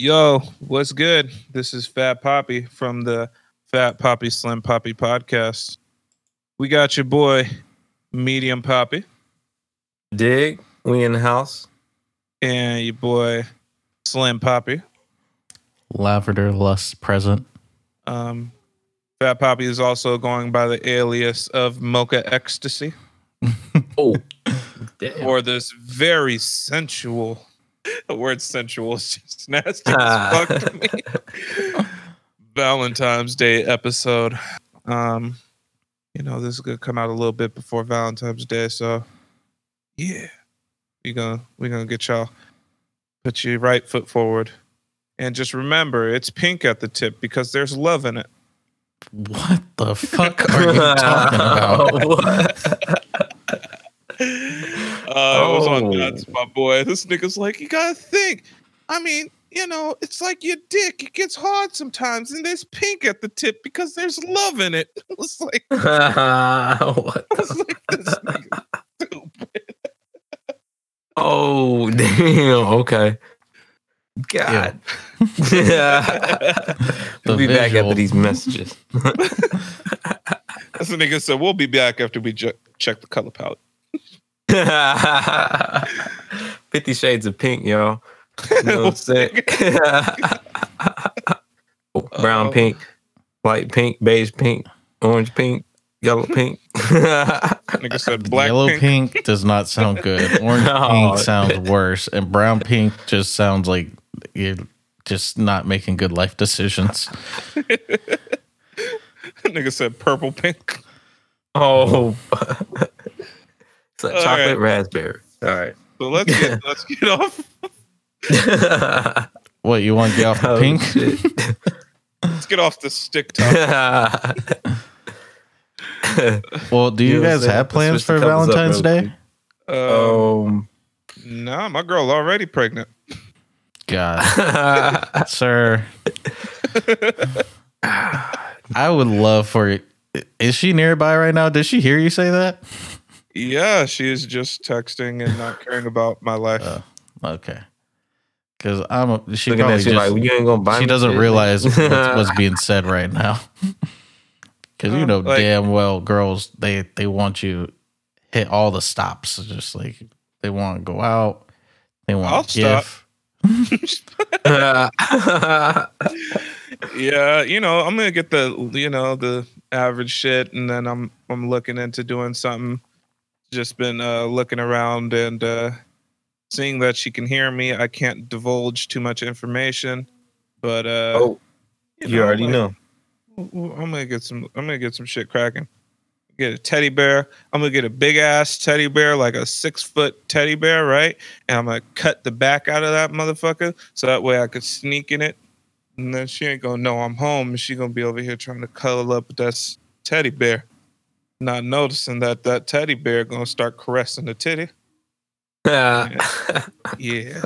Yo, what's good? This is Fat Poppy from the Fat Poppy Slim Poppy podcast. We got your boy, Medium Poppy, Dig, we in the house. and your boy, Slim Poppy. Lavender Lust present. Um, Fat Poppy is also going by the alias of Mocha Ecstasy Oh, damn. for this very sensual. The word sensual is just nasty as fuck to me. Valentine's Day episode. Um, you know, this is gonna come out a little bit before Valentine's Day, so yeah, we gonna we're gonna get y'all put your right foot forward, and just remember it's pink at the tip because there's love in it. What the fuck are you talking about? What? Uh, it was on Oh. nuts, my boy. This nigga's like, you gotta think. I mean, you know, it's like your dick. It gets hard sometimes, and there's pink at the tip because there's love in it. It was like, what I the- was like this nigga stupid. Oh, damn. Okay. God. Yeah. we'll be back after these messages. This nigga said, we'll be back after we ju- check the color palette. Fifty Shades of Pink, y'all. You know what I'm saying? Oh, brown Oh. pink, light pink, beige pink, orange pink, yellow pink. Nigga said, black Yellow pink. pink. does not sound good. Orange No. pink sounds worse, and brown pink just sounds like you're just not making good life decisions. nigga said, purple pink. oh, it's a All chocolate right. raspberry. All right. So let's get let's get off. What you want to get off the Oh, pink? Let's get off the stick top. Well, do you Yeah, guys have plans for the covers up Valentine's Day? quick. Um, nah, my girl already pregnant. God, sir. I would love for it. Is she nearby right now? Did she hear you say that? Yeah, she is just texting and not caring about my life. Uh, Okay. Because I'm a, she looking probably just, like you ain't gonna buy. she doesn't shit?" realize what's, what's being said right now. Because you Um, know like- damn well girls they they want you hit all the stops. Just like they want to go out, they want to stop. yeah, you know, I'm gonna get the you know the average shit, and then I'm I'm looking into doing something. Just been uh, looking around and uh, seeing that she can hear me. I can't divulge too much information, but uh, oh, you already like, know. I'm gonna get some. I'm gonna get some shit cracking. Get a teddy bear. I'm gonna get a big ass teddy bear, like a six foot teddy bear, right? And I'm gonna cut the back out of that motherfucker, so that way I could sneak in it. And then she ain't gonna know I'm home, and she gonna be over here trying to cuddle up with that teddy bear, not noticing that that teddy bear gonna start caressing the titty. Yeah, yeah.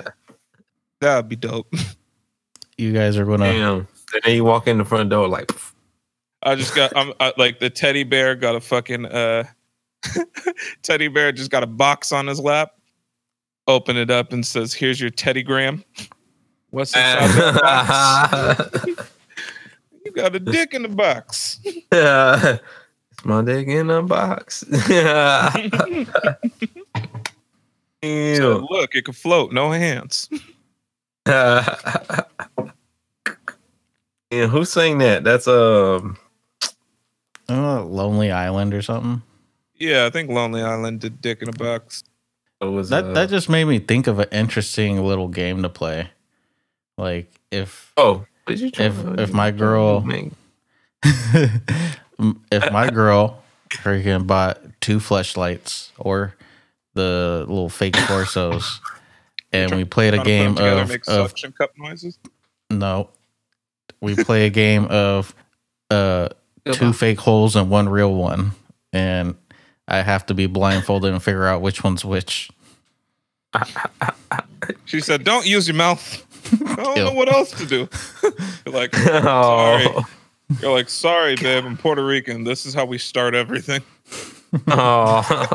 that'd be dope. You guys are gonna Damn. And then you walk in the front door like, I just got I'm I, like the teddy bear got a fucking uh teddy bear just got a box on his lap. Open it up and says, "Here's your teddy gram." What's inside that box? You got a dick in the box. it's my dick in a box. So, look, it can float, no hands. yeah, who sang that? That's um. uh, Lonely Island or something. Yeah, I think Lonely Island did dick in a box. It was That uh, that just made me think of an interesting little game to play. Like if Oh, did you try if- if my girl- Man, if my girl freaking bought two fleshlights or the little fake torsos and we played a Trying to put 'em game of, of suction cup noises. no we play a game of uh two fake holes and one real one and i have to be blindfolded and figure out which one's which She said, "Don't use your mouth." I don't know what else to do. You're like, oh, sorry. You're like, sorry, babe. I'm Puerto Rican. This is how we start everything. oh.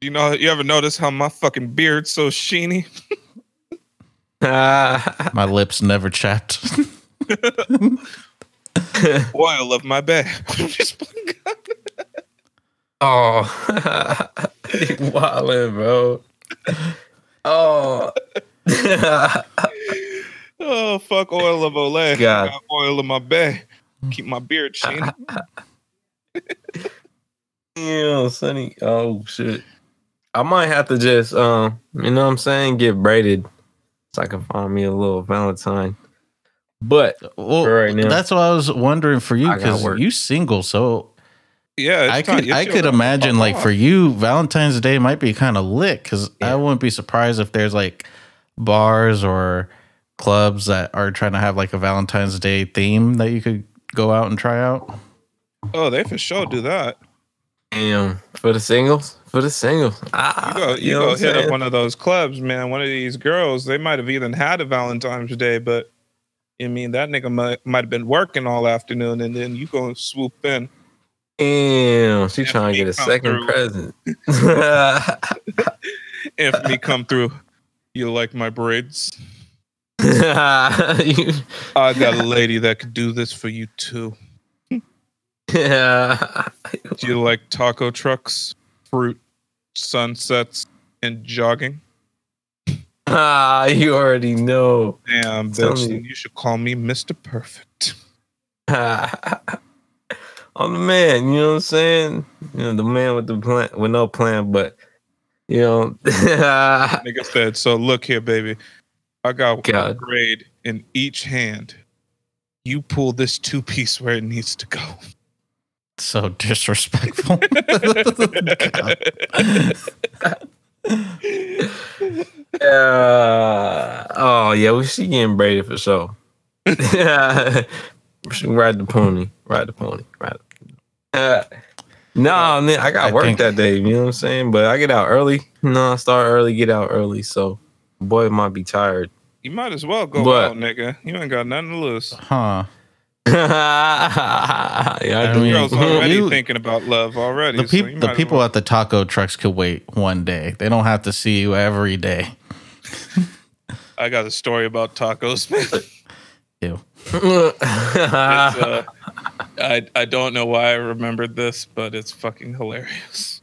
You know, you ever notice how my fucking beard's so sheeny? My lips never chapped. Oil of my bag. Just playing God. oh, wildin', bro. Oh, oh fuck oil of Olay. God. Got oil of my bag. Keep my beard sheen. yeah, Sonny. Oh shit. I might have to just, um, you know what I'm saying, get braided so I can find me a little Valentine. But Well, For right now. that's what I was wondering for you because work. you single, so Yeah, I could I could imagine like off. for you, Valentine's Day might be kind of lit because I wouldn't be surprised if there's like bars or clubs that are trying to have like a Valentine's Day theme that you could go out and try out. Oh, they for sure do that. damn, for the singles, for the singles. Ah, You go, you, know go hit up one of those clubs, man. One of these girls, they might have even had a Valentine's Day, but I mean that nigga might might have been working all afternoon, and then you go swoop in. Damn, she If trying to get a second through. present. If me come through, you like my braids? I got a lady that could do this for you too. yeah. Do you like taco trucks, fruit, sunsets, and jogging? Ah, you already know. Damn, bitch, you should call me Mr. Perfect. I'm the man, you know what I'm saying? You know, the man with the plan with no plan, but you know Nigga said, so look here, baby. I got one God. grade in each hand. You pull this two piece where it needs to go. So disrespectful. Yeah. Oh yeah, we she getting braided for sure. Yeah. she can ride the pony. Ride the pony. Ride. Uh, no, man, I got I work think- that day. You know what I'm saying? But I get out early. No, I start early, get out early. So, boy might be tired. You might as well go But- out, nigga. You ain't got nothing to lose. huh. yeah, I, I do. mean, Girls already you- thinking about love already. The, peop- you the people well- at the taco trucks could wait one day. They don't have to see you every day. I got a story about tacos, man. Ew. Uh, I I don't know why I remembered this, but it's fucking hilarious.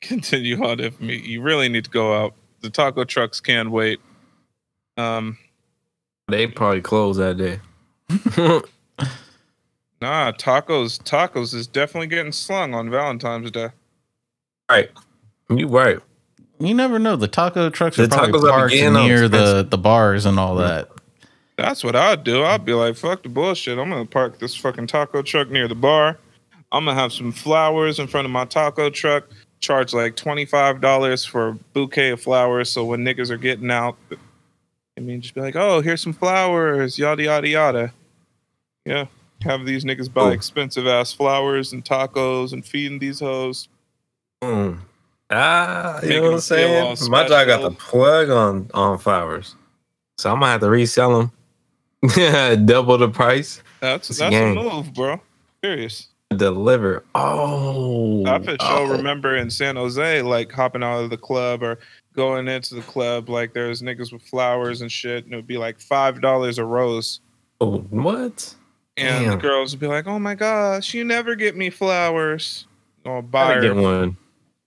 Continue on if me. You really need to go out. The taco trucks can wait. Um, they probably close that day. nah, tacos tacos is definitely getting slung on Valentine's Day. right. You right. You never know. The taco trucks The are probably tacos are parked beginning near the, the bars and all that. That's what I'd do. I'd be like, fuck the bullshit. I'm gonna park this fucking taco truck near the bar. I'm gonna have some flowers in front of my taco truck. Charge like twenty five dollars for a bouquet of flowers. So when niggas are getting out, I mean, just be like, oh, here's some flowers, yada yada yada. Yeah, have these niggas buy Oh. expensive ass flowers and tacos and feeding these hoes. Mm. Ah, you know what I'm saying? My dog got the plug on on flowers, so I'm gonna have to resell them. Yeah, double the price. That's It's that's a move, bro. Serious. Deliver. Oh, I for sure oh. remember in San Jose, like hopping out of the club or going into the club, like there's niggas with flowers and shit, and it would be like five dollars a rose. Oh, what? And Damn. the girls would be like, "Oh my gosh, you never get me flowers." Or I buy get one.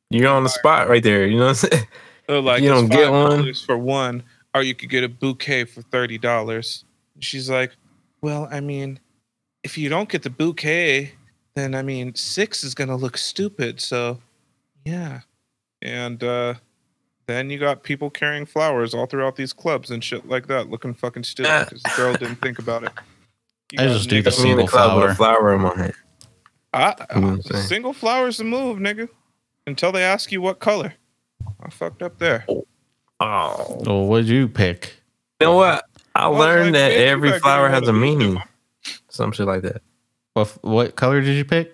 You're on the spot right there. You know what I'm saying? Like you don't get one- for one, or you could get a bouquet for thirty dollars. She's like, "Well, I mean, if you don't get the bouquet, then I mean, six is gonna look stupid." So, yeah, and uh, then you got people carrying flowers all throughout these clubs and shit like that, looking fucking stupid because the girl didn't think about it. You I just do the niggas- Me in the Single club with a flower. flower in my hand. I, You I'm single flowers the move, nigga. Until they ask you what color. I fucked up there. Oh, Well, what'd you pick? you know what? I Well, learned like, that every flower has a meaning. Some shit like that. What what color did you pick?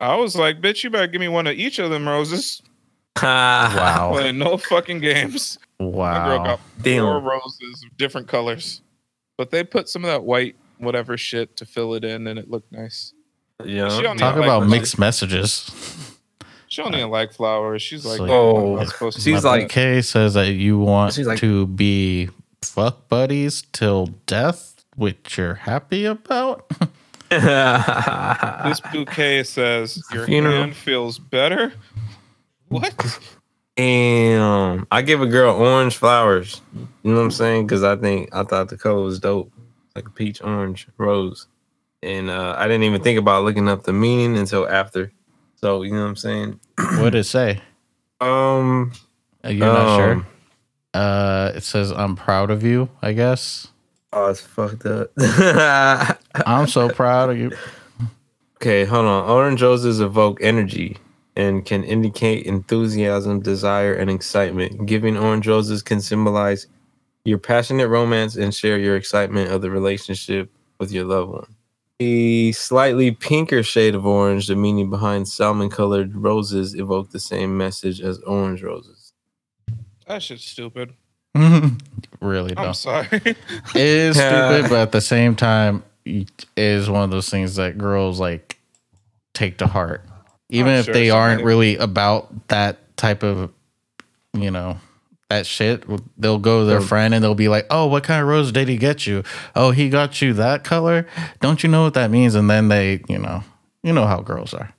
I was like, bitch, you better give me one of each of them roses. wow. Wow. Playing no fucking games. My girl Wow. got Damn. four roses of different colors. But they put some of that white whatever shit to fill it in and it looked nice. Yeah. She don't Talk Yeah, like about roses. mixed messages. She don't even like flowers. She's like, So- oh, Oh, I'm not supposed to she's do like- that. Kay says that you want She's like- to be fuck buddies till death, which you're happy about. This bouquet says your Funeral. hand feels better. What? Damn. I give a girl orange flowers. You know what I'm saying? Because I think I thought the color was dope. Like a peach orange rose. And uh, I didn't even think about looking up the meaning until after. So you know what I'm saying? what did it say? Um You're not sure. um, Uh, it says I'm proud of you. I guess Oh, it's fucked up. I'm so proud of you. okay, hold on. Orange roses evoke energy and can indicate enthusiasm, desire, and excitement. Giving orange roses can symbolize your passionate romance and share your excitement of the relationship with your loved one. The slightly pinker shade of orange, the meaning behind salmon colored roses, evoke the same message as orange roses. That shit's stupid. really I'm sorry. It is Yeah. stupid, but at the same time, it is one of those things that girls like take to heart, even I'm if sure they aren't somebody- really about that type of, you know, that shit. They'll go to their Well- friend and they'll be like, "Oh, what kind of rose did he get you? Oh, he got you that color. Don't you know what that means?" And then they, you know, you know how girls are.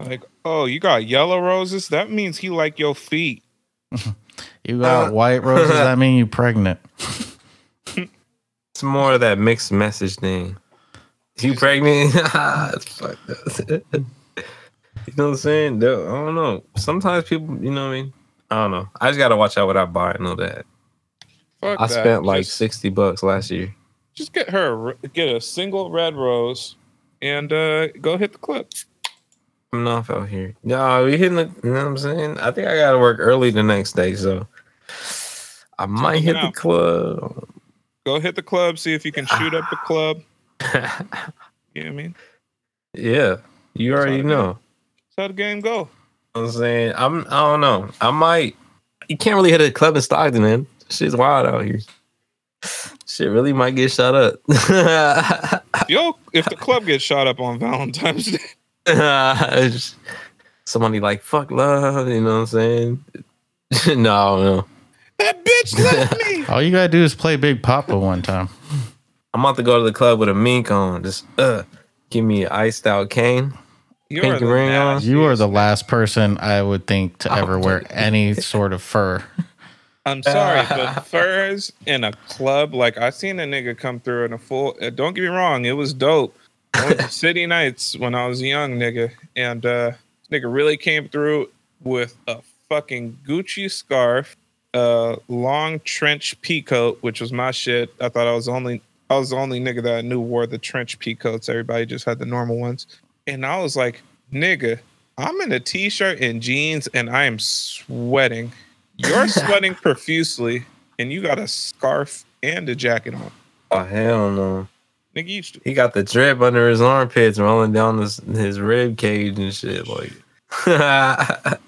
like, oh, you got yellow roses? That means he like your feet. You got Uh, white roses. that mean you pregnant? It's more of that mixed message thing. You pregnant? It's fucked you know what I'm saying? Though, I don't know. Sometimes people, you know what I mean? I don't know. I just gotta watch out what I buy. and know that. Fuck I that. spent like just, sixty bucks last year. just get her get a single red rose and uh go hit the clip. I'm off out here. No, we hitting the. You know what I'm saying? I think I gotta work early the next day, so I might it hit the out. club. Go hit the club, see if you can shoot up the club. You know what I mean? yeah, you already know. That's how the game go. I'm saying I'm. I don't know. I might. You can't really hit a club in Stockton, man. Shit's wild out here. Shit really might get shot up. Yo, if the club gets shot up on Valentine's Day, Somebody like fuck love. You know what I'm saying? no, no. that bitch left me. All you gotta do is play Big Papa one time. I'm about to go to the club with a mink on. Just uh, give me an iced out cane. You Pinky are the ring on. You are the last person I would think to ever wear any sort of fur. I'm sorry, but furs in a club, like I seen a nigga come through in a full. uh, Don't get me wrong, it was dope. I went to City Nights when I was a young nigga, and uh, nigga really came through with a fucking Gucci scarf, a long trench pea coat, which was my shit. I thought I was the only. I was the only nigga that I knew wore the trench pea coats. Everybody just had the normal ones, and I was like, nigga, I'm in a t-shirt and jeans, and I am sweating. You're sweating profusely, and you got a scarf and a jacket on. Oh hell no. Nigga, you st- He got the drip under his armpits rolling down his, his rib cage and shit. Like that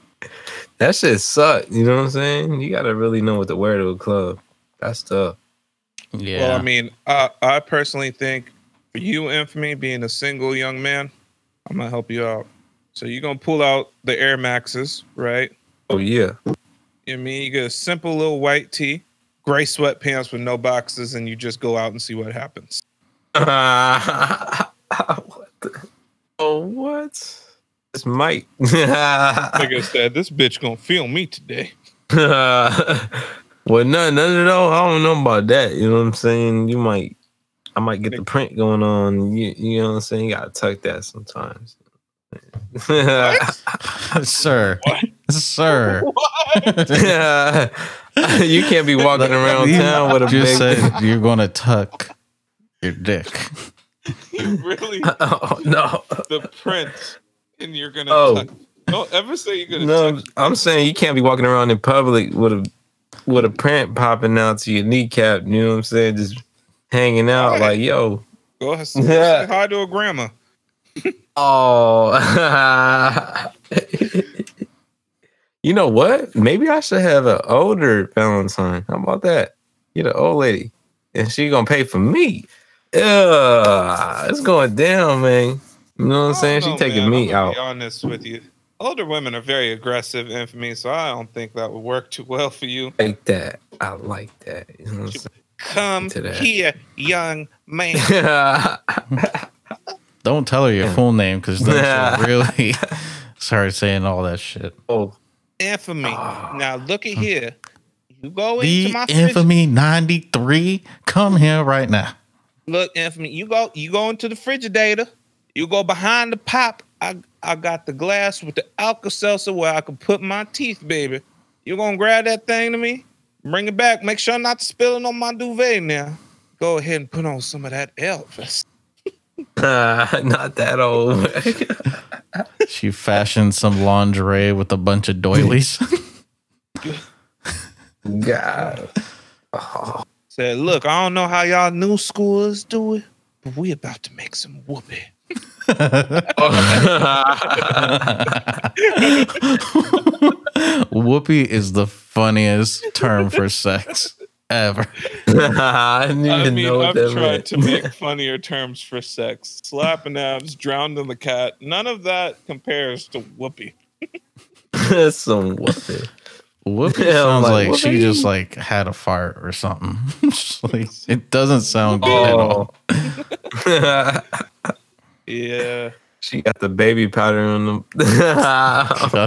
shit suck. You know what I'm saying? You gotta really know what to wear to a club. That's tough. Yeah. well, I mean, I, I personally think for you, Infamy, being a single young man, I'm gonna help you out. So you're gonna pull out the Air Maxes, right? Oh yeah. You know I mean, you get a simple little white tee, gray sweatpants with no boxes, and you just go out and see what happens. What the? Oh what? It's Mike. Like I said, this bitch gonna feel me today. well, none, none at all. I don't know about that. You know what I'm saying? You might, I might get the print going on. You, you know what I'm saying? You gotta tuck that sometimes. sir. What? Sir. you can't be walking around town with a just big. said you're gonna tuck your dick. You really oh no, the print, and you're gonna. Oh. tuck- Don't ever say you're gonna. no! tuck- I'm saying you can't be walking around in public with a with a print popping out to your kneecap. You know what I'm saying? Just hanging out Right. like yo. Go ahead, say Yeah. hi to a grandma. Oh. you know what? Maybe I should have an older Valentine. How about that? Get an old lady. And she gonna pay for me. Yeah, it's going down, man. You know what I'm saying? don't She taking man. me I'm out. Be honest with you, older women are very aggressive and for me, so I don't think that would work too well for you. I Like that. I like that. You know what Come that. here, young man. Don't tell her your full name because then she'll really start saying all that shit. oh, Infamy. Ah. Now look at here. You go into my infamy 93, come here right now. Look, infamy. You go. You go into the Frigidator. You go behind the pop. I I got the glass with the Alka Seltzer where I can put my teeth, baby. You gonna grab that thing to me? Bring it back. Make sure not to spill it on my duvet now. Go ahead and put on some of that Elvis. not that old. She fashioned some lingerie with a bunch of doilies. God. Oh. Said, look, I don't know how y'all new schoolers do it, but we about to make some whoopee. Whoopee is the funniest term for sex ever. I didn't even I mean, know I've tried meant. to make funnier terms for sex. Slapping abs, drowned in the cat. None of that compares to whoopee. That's Some whoopee. Whoopee Yeah, I'm sounds like, like, she just like had a fart or something. Like, it doesn't sound good at all. Oh. Yeah. she got the baby powder on them.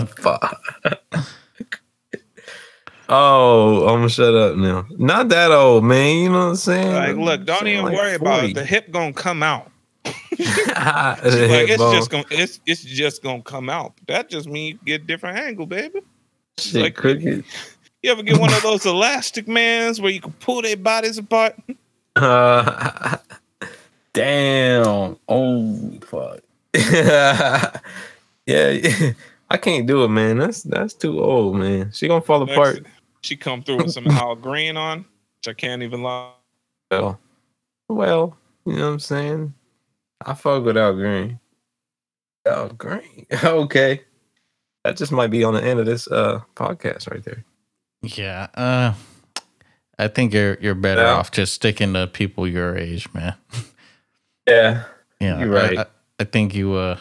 Fuck. Oh, I'm gonna shut up now. Not that old, man. You know what I'm saying? Like, look, don't Sound even like worry about it. The hip gonna come out. Like it's bone. just gonna it's it's just gonna come out. That just means you get different angle, baby. Shit, like- crooked. You ever get one of those elastic mans where you can pull their bodies apart? Uh, damn. Oh fuck. yeah, yeah. I can't do it, man. That's that's too old, man. She gonna fall apart. She come through with some Al Green on, which I can't even lie. Well, well, you know what I'm saying. I fuck with Al Green. Al Green. okay. That just might be on the end of this uh podcast right there. Yeah. Uh, I think you're you're better Yeah. off just sticking to people your age, man. Yeah. Yeah, You're right. I, I, think you uh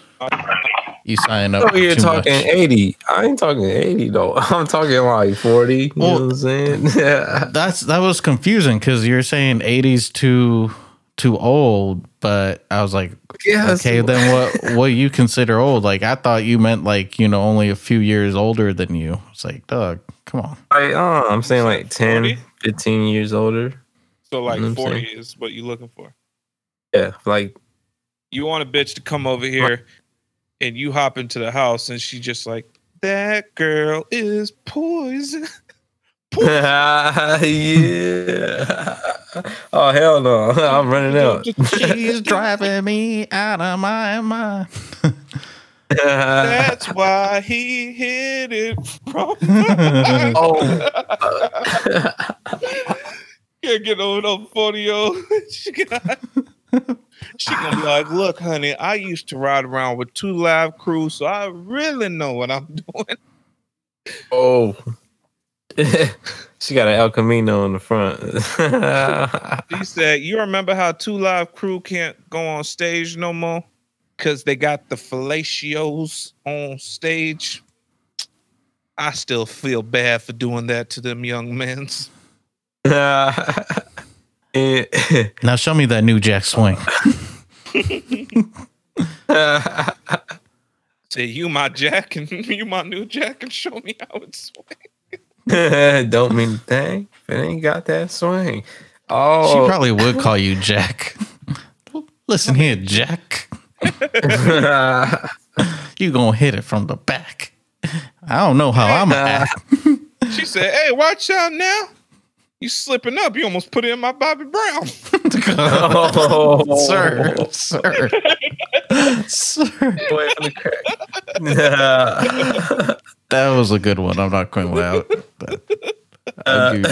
you sign up. Oh, you're talking much. 80. I ain't talking 80 though. I'm talking like 40. You know Well- what I'm saying? Yeah. That's that was confusing because you're saying 80s too too old, but I was like, yeah okay, then what what you consider old? Like I thought you meant like you know only a few years older than you. It's like, Doug, come on. I, uh, I'm saying like 10, 40? 15 years older. So like You know 40 saying? is what you're looking for. Yeah. Like, You want a bitch to come over here and you hop into the house and she just like, that girl is poison. yeah. Oh, hell no. I'm running out. She's driving me out of my mind. That's why he hit it from. oh. Can't get over no 40 year old. She got. She gonna be like, look, honey, I used to ride around with two live crews, so I really know what I'm doing. Oh. she got an El Camino on the front. He said, You remember how Two Live Crew can't go on stage no more? Because they got the fellatios on stage. I still feel bad for doing that to them young men. Eh. Now show me that new Jack swing. Say, You my Jack and you my new Jack and show me how it's swing. Don't mean a thing. If it ain't got that swing. Oh, she probably would call you Jack. Listen here, Jack. You gonna hit it from the back. I don't know how I'm gonna act. She said, Hey, watch out now. You slipping up. You almost put it in my Bobby Brown. oh, sir, sir, sir. Away from the crack. That was a good one. I'm not going to lie. But I'll give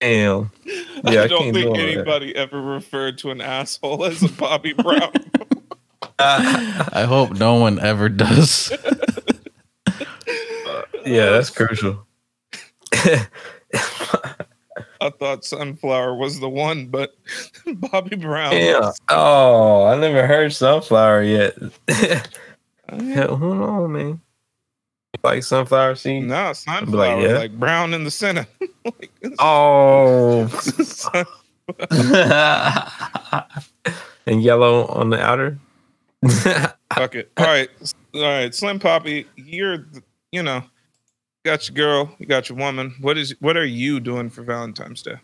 Damn. Yeah, I, I don't can't think do all that. anybody ever referred to an asshole as a Bobby Brown. I hope no one ever does. Yeah, that's crucial. I thought Sunflower was the one, but Bobby Brown. Yeah. Oh, I never heard sunflower yet. Hell, hold on, man. like sunflower seeds? No, sunflower, yeah. like brown in the center. like, Oh, and yellow on the outer. fuck it. All right. All right. Slim Poppy, you're, you know, got your girl, you got your woman. What is, what are you doing for Valentine's Day?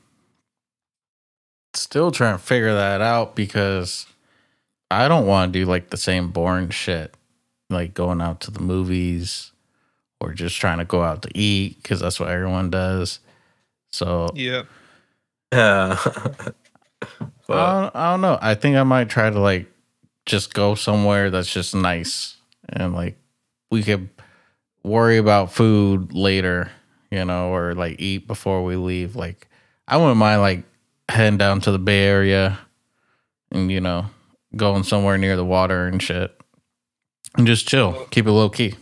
Still trying to figure that out because I don't want to do like the same boring shit, like going out to the movies or just trying to go out to eat because that's what everyone does. So Yeah, Uh, I, don't, I don't know. I think I might try to like just go somewhere that's just nice and like we could worry about food later, you know, or like eat before we leave. Like I wouldn't mind like heading down to the Bay Area and you know going somewhere near the water and shit and just chill, keep it low key.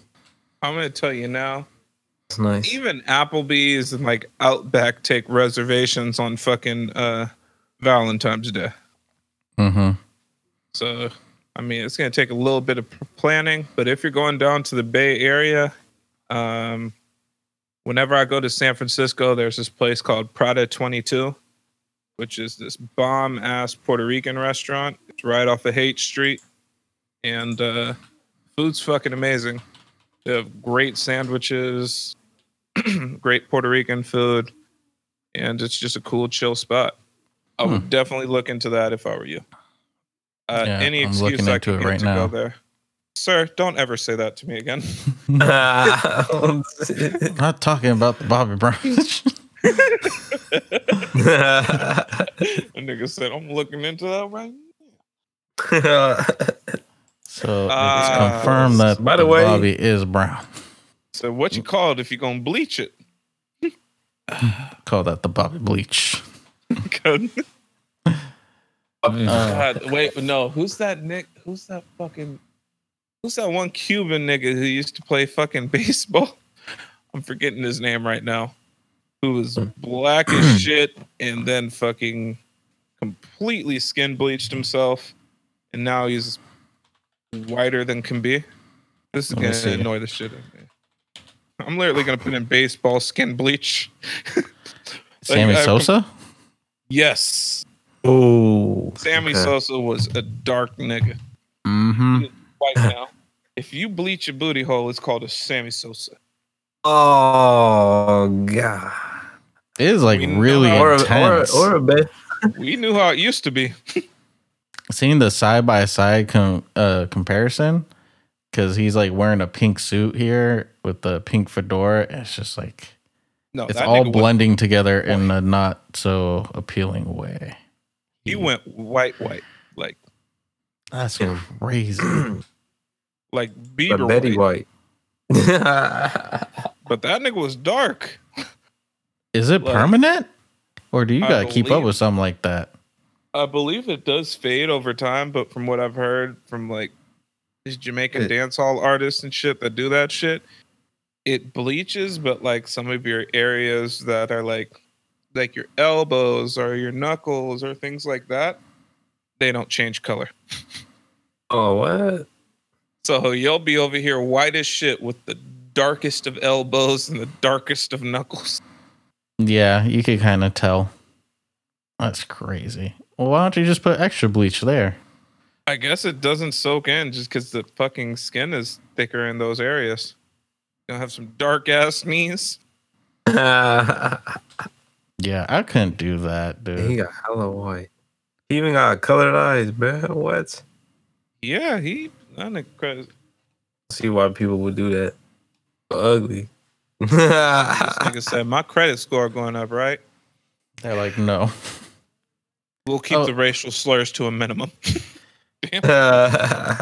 I'm gonna tell you now. it's nice. Even Applebee's and like Outback take reservations on fucking uh Valentine's Day. Mm-hmm. So, I mean, it's going to take a little bit of planning, but if you're going down to the Bay Area, um, whenever I go to San Francisco, there's this place called Parada 22, which is this bomb ass Puerto Rican restaurant. It's right off of Haight Street, and uh, food's fucking amazing. They have great sandwiches, great Puerto Rican food, and it's just a cool, chill spot. I would definitely look into that if I were you. Uh, Yeah, any I'm excuse looking I into can it get right to now. go there. Sir, don't ever say that to me again. I'm not talking about the Bobby Brown. The nigga said, I'm looking into that right now. so it's Ah, confirmed that by the the way- Bobby is brown. So what you call it if you're gonna bleach it? Call that the Bobby bleach. God, Uh, wait, no. Who's that Nick? Who's that fucking? Who's that one Cuban nigga who used to play fucking baseball? I'm forgetting his name right now. Who was black as shit and then fucking completely skin bleached himself, and now he's whiter than can be. This is gonna annoy the shit out of me. I'm literally gonna put in baseball skin bleach. Sammy I- Sosa? Yes, oh, Sammy okay. Sosa was a dark nigga. Mm-hmm. Right now, if you bleach your booty hole, it's called a Sammy Sosa. Oh god. It is like We really how- Or a, or, intense. a, or a bit. We knew how it used to be. Seeing the side by side uh, comparison, because he's like wearing a pink suit here with the pink fedora. It's just like No, it's all blending together in a not so appealing way. he went white, white, like That's Yeah. crazy. like But Bieber Betty white. White. But that nigga was dark. Is it Like- permanent, or do you gotta keep up with something like that? I believe it does fade over time, but from what I've heard from like these Jamaican It- dance hall artists and shit that do that shit, it bleaches, but like some of your areas that are like like your elbows or your knuckles or things like that, they don't change color. oh what? So you'll be over here white as shit with the darkest of elbows and the darkest of knuckles. Yeah, you could kind of tell. That's crazy. Well, why don't you just put extra bleach there? I guess it doesn't soak in just because the fucking skin is thicker in those areas. You'll have some dark ass knees. Yeah, I couldn't do that, dude. he dude. got hella white. He even got colored eyes, man. What? Yeah, he. That nigga crazy. See why people would do that. Ugly. This nigga said my credit score going up, right? They're like, no. We'll keep Oh. the racial slurs to a minimum. Damn,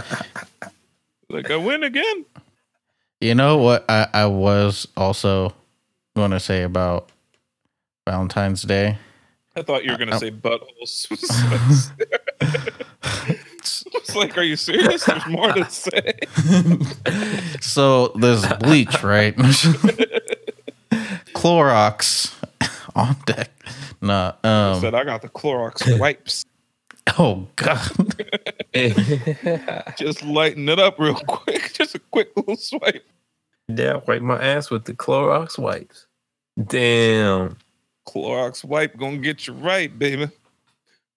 like I win again. You know what I, I was also going to say about Valentine's Day? I thought you were gonna Uh, say buttholes. it's like, are you serious? There's more to say. so there's bleach, right? Clorox on deck. Nah, um, said I got the Clorox wipes. oh god. Just lighten it up real quick. Just a quick little swipe. Yeah, wipe my ass with the Clorox wipes. Damn. Clorox wipe gonna get you right, baby.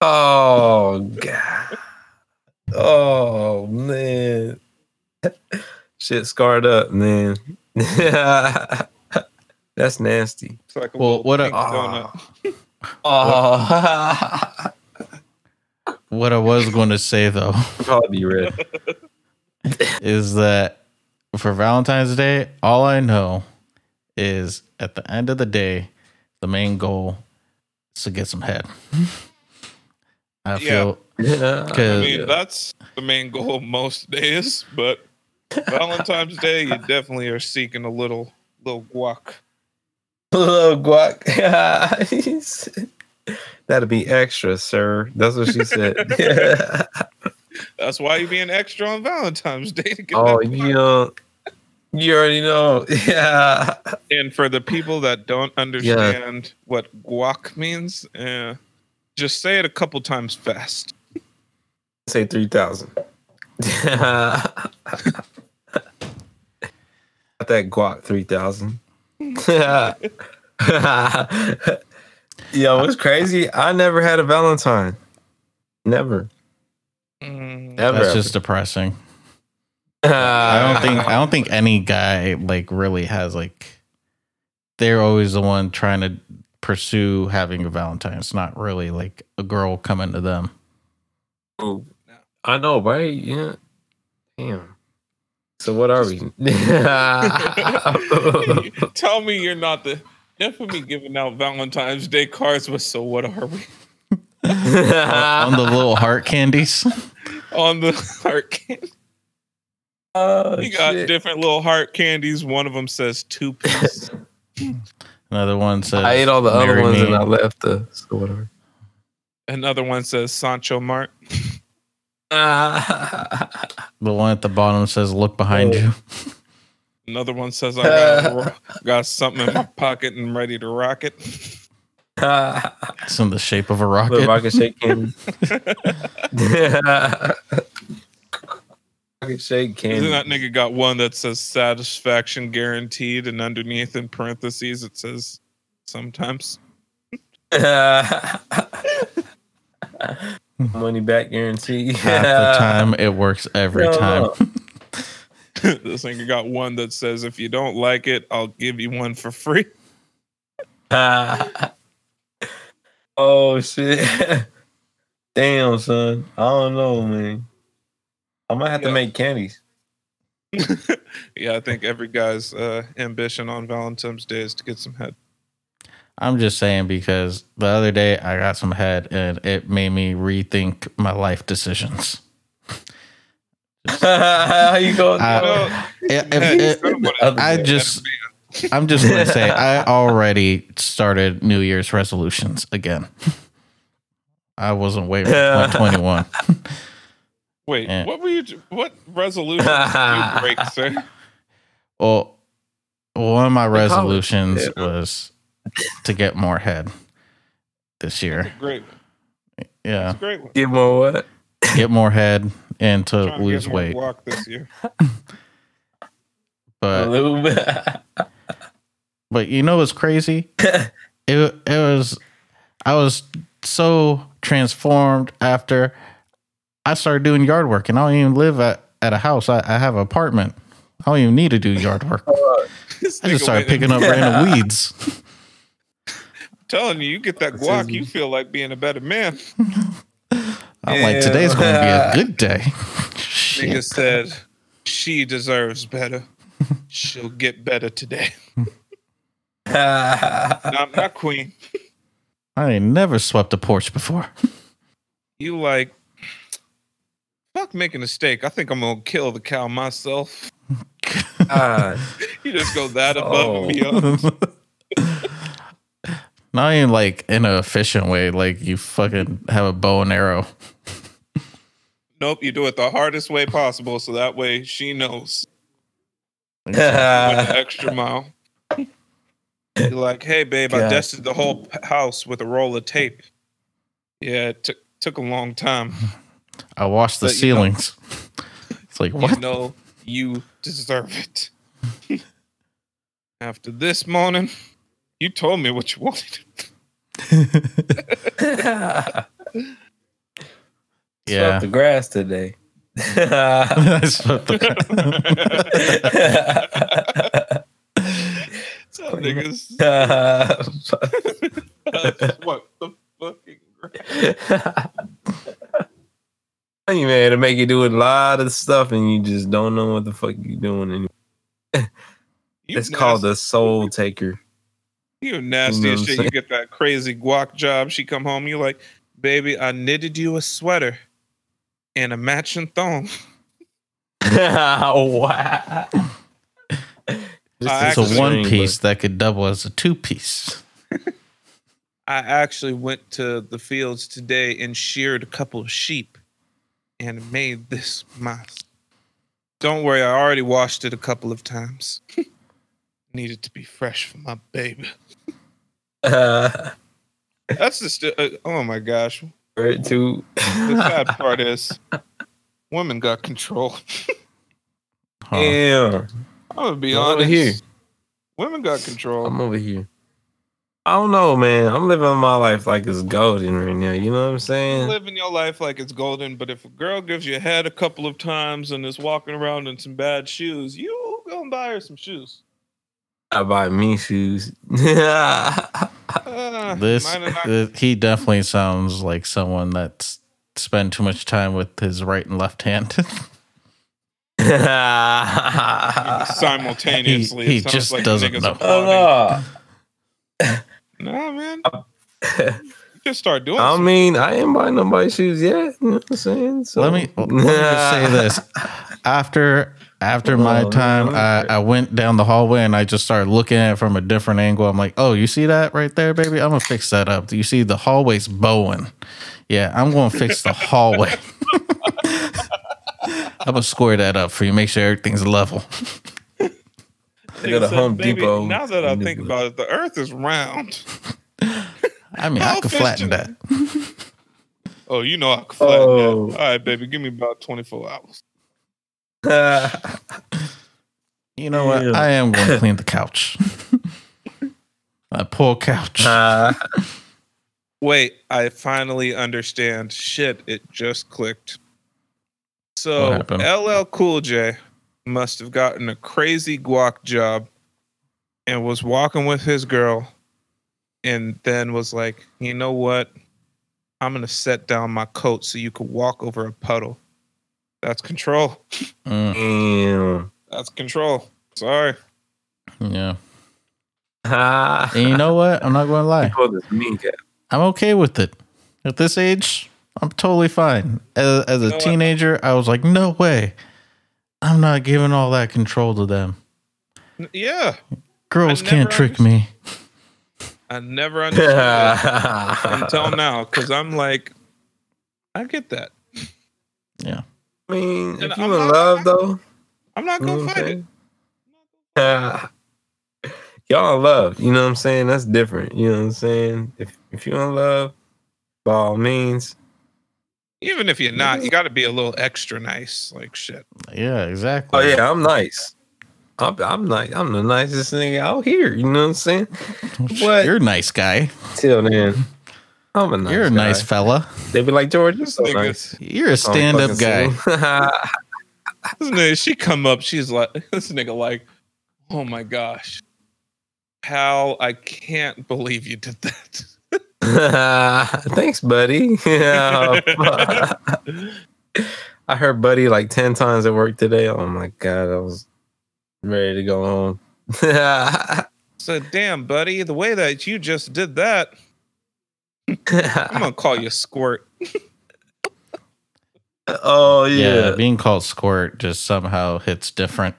Oh god. Oh man. Shit scarred up, man. That's nasty. It's like a Well, what a- pink donut. Oh, What I was going to say though probably be red. is that for Valentine's Day, all I know is at the end of the day, the main goal is to get some head. I feel I because mean, that's the main goal most days, but Valentine's Day, you definitely are seeking a little little guac. A Little guac. That'll be extra, sir. That's what she said. That's why you're being extra on Valentine's Day to get oh, that you know, you already know. Yeah. And for the people that don't understand what guac means, uh, just say it a couple times fast. Say 3,000. Got that guac 3,000. yeah. Yo, what's crazy? I never had a Valentine. Never. Mm, Ever. that's just depressing. I don't think I don't think any guy like really has like they're always the one trying to pursue having a Valentine. It's not really like a girl coming to them. Ooh, I know, right? Yeah. Damn. So what are we? Tell me you're not the definitely giving out Valentine's Day cards, but so what are we? on the little heart candies. On the heart candy. Oh, You got shit. different little heart candies. One of them says two piece. Another one says I ate all the other ones me." and I left the so whatever. Another one says Sancho Mart. Ah. The one at the bottom says "Look behind Oh. you." Another one says I got, got something in my pocket and ready to rock it. It's in the shape of a Little rocket. rocket shake candy. Rocket shake candy. Isn't that nigga got one that says satisfaction guaranteed and underneath in parentheses it says sometimes. Money back guarantee. Half the time, it works every No, time. no. this nigga got one that says if you don't like it, I'll give you one for free. oh shit. Damn, son. I don't know, man. I might have Yeah. to make candies. yeah, I think every guy's uh, ambition on Valentine's Day is to get some head. I'm just saying because the other day I got some head and it made me rethink my life decisions. How you going? I- Well, If- if- head, if- I I just, I'm just gonna say, I already started New Year's resolutions again. I wasn't waiting for 2021. Wait, Yeah. what were you? What resolution did you break, sir? Well, one of my college, resolutions yeah. was to get more head this year. Great, Yeah, it's a great one. Get more what? get more head and to Trying to lose get more weight. guac this year. But Lube. But you know what's crazy? it it was I was so transformed after I started doing yard work and I don't even live at, at a house. I, I have an apartment. I don't even need to do yard work. Uh, this I just started picking up random weeds. I'm telling you, you get that guac, you feel like being a better man. I'm like, today's going to be a good day. Nigga said she deserves better. She'll get better today. Not, not queen. I ain't never swept a porch before. You like fuck making a steak. I think I'm gonna kill the cow myself. You just go that above Oh. and beyond. Not even like in an efficient way. Like you fucking have a bow and arrow. Nope, you do it the hardest way possible, so that way she knows. Extra mile. You're like, hey babe, I God. dusted the whole house with a roll of tape. Yeah, it took took a long time. I washed the But you know- ceilings. It's like what? You know you deserve it. After this morning, you told me what you wanted. Yeah. Swept the grass today. That's what the- Some niggas what the fucking you man to make you do a lot of stuff and you just don't know what the fuck you're doing anymore. You It's called the soul taker. You nasty You know as what shit. You get that crazy guac job. She come home. You like, baby, I knitted you a sweater and a matching thong. wow. Just I it's actually- a one string, piece that could double as a two piece. I actually went to the fields today and sheared a couple of sheep and made this mask. Don't worry, I already washed it a couple of times. Needed to be fresh for my baby. Uh, That's just, uh, oh my gosh. right too. The sad part is, women got control. Huh. Damn. I'm gonna be I'm over here. Women got control. I'm over here. I don't know, man. I'm living my life like it's golden right now. You know what I'm saying? living your life like it's golden, but if a girl gives you a head a couple of times and is walking around in some bad shoes, you go and buy her some shoes. I buy me shoes. Uh, This not- he definitely sounds like someone that's spent too much time with his right and left hand. simultaneously. He- he just like doesn't know. are plotting. Nah, man, you just start doing. I some- mean, I ain't buying nobody's shoes yet. You know what I'm saying? So let me let me just say this. After after my Oh, time, I. I went down the hallway and I just started looking at it from a different angle. I'm like, oh, you see that right there, baby? I'm gonna fix that up. Do you see the hallway's bowing. Yeah, I'm gonna fix the hallway. I'm gonna square that up for you. Make sure everything's level. They Nigga go to said, Home "Baby, Depot. Now that I think about it, the Earth is round. I mean, I I'll could flatten it. that. Oh, you know I can flatten Oh. that. All right, baby, give me about twenty four hours. You know what? I am going to clean the couch. My poor couch. Uh, Wait, I finally understand. Shit, it just clicked. So? LL Cool J must have gotten a crazy guac job and was walking with his girl and then was like, you know what? I'm gonna set down my coat so you could walk over a puddle. That's control. Mm. That's control. Sorry. yeah. Ah. And you know what? I'm not going to lie. Call this mean cat. I'm okay with it. At this age, I'm totally fine. As, as a know what? teenager, I was like, no way. I'm not giving all that control to them. Yeah. Girls can't never trick me. I never understood that until now because I'm like, I get that. Yeah. I mean, And if you I'm in not- love though, I'm not gonna what I'm fight it. saying? Y'all in love. You know what I'm saying? That's different. You know what I'm saying? If if you in love, by all means. Even if you're not, you got to be a little extra nice. Like shit. Yeah, exactly. Oh yeah, I'm nice. I'm I'm nice. I'm the nicest nigga out here. You know what I'm saying? What? You're a nice guy. Till then, I'm a nice. You're a nice fella. They be like George, you're This so nice. You're a I'm stand up guy. single. this nigga, she come up. She's like, this nigga like, oh my gosh, pal, I can't believe you did that. Thanks, buddy. Oh, yeah. I heard buddy like 10 times at work today. Oh my God. I was ready to go home. so, damn, buddy, the way that you just did that, I'm gonna call you squirt. oh, Yeah. yeah. being called squirt just somehow hits different.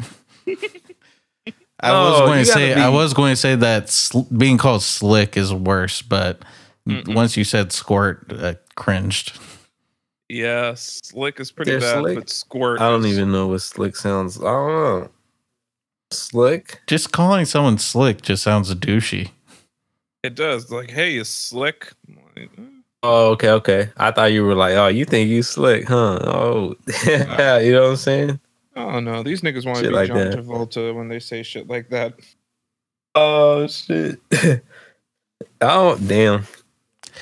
I No, was going to say gotta I was oh, going to say that sl- being called slick is worse, but Mm-mm. once you said squirt, I cringed. Yeah, slick is pretty Yeah, bad, slick. but squirt. I don't is- even know what slick sounds. I don't know. Slick? Just calling someone slick just sounds douchey. It does. Like, hey, you slick. I'm like. Oh, okay, okay. I thought you were like, oh, you think you slick, huh? Oh, yeah. you know what I'm saying? Oh no, these niggas want to be like John that. Travolta when they say shit like that. Oh shit. oh damn.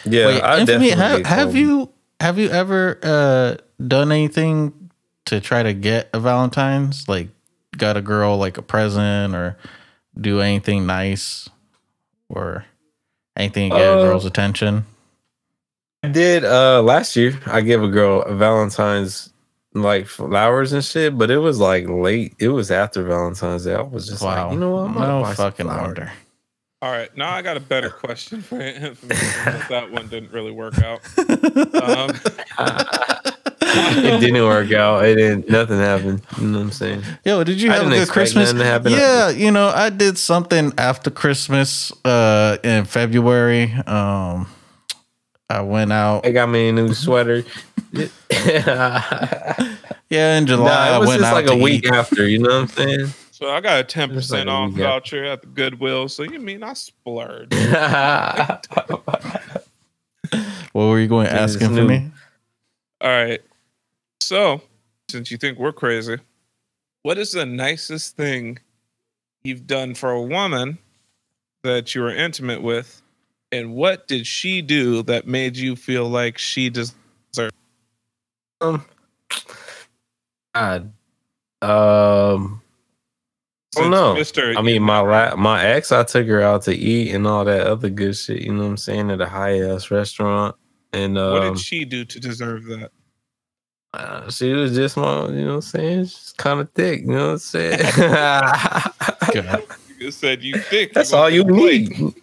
Yeah, Wait, I Infamy, definitely have, have you have you ever uh done anything to try to get a Valentine's? Like got a girl like a present or do anything nice or anything to get a Uh, girl's attention? I did uh last year. I gave a girl a Valentine's like flowers and shit, but it was like late. It was after Valentine's Day. I was just Wow. like, you know what? I'm no fucking wonder. All right, now I got a better question for him. that one didn't really work out. Um, it didn't work out. It didn't. Nothing happened. You know what I'm saying? Yo, did you I have a didn't good Christmas? to happen. Yeah, you know, I did something after Christmas uh in February. Um I went out. They got me a new sweater. Yeah, in July it I was went just out like to a week eat. after. You know what I'm saying? So I got a ten Just like percent a off voucher at the Goodwill. So you mean I splurged? What were you going to ask him for me? All right. So since you think we're crazy, what is the nicest thing you've done for a woman that you were intimate with, and what did she do that made you feel like she deserved? um, God. Um, Oh, Since no. Mr. I mean, my la- my ex, I took her out to eat and all that other good shit. You know what I'm saying? At a high ass restaurant, and what um, did she do to deserve that? uh, she was just my, you know what I'm saying? She's kind of thick. You know what I'm saying? You said you thick. That's want all you need. you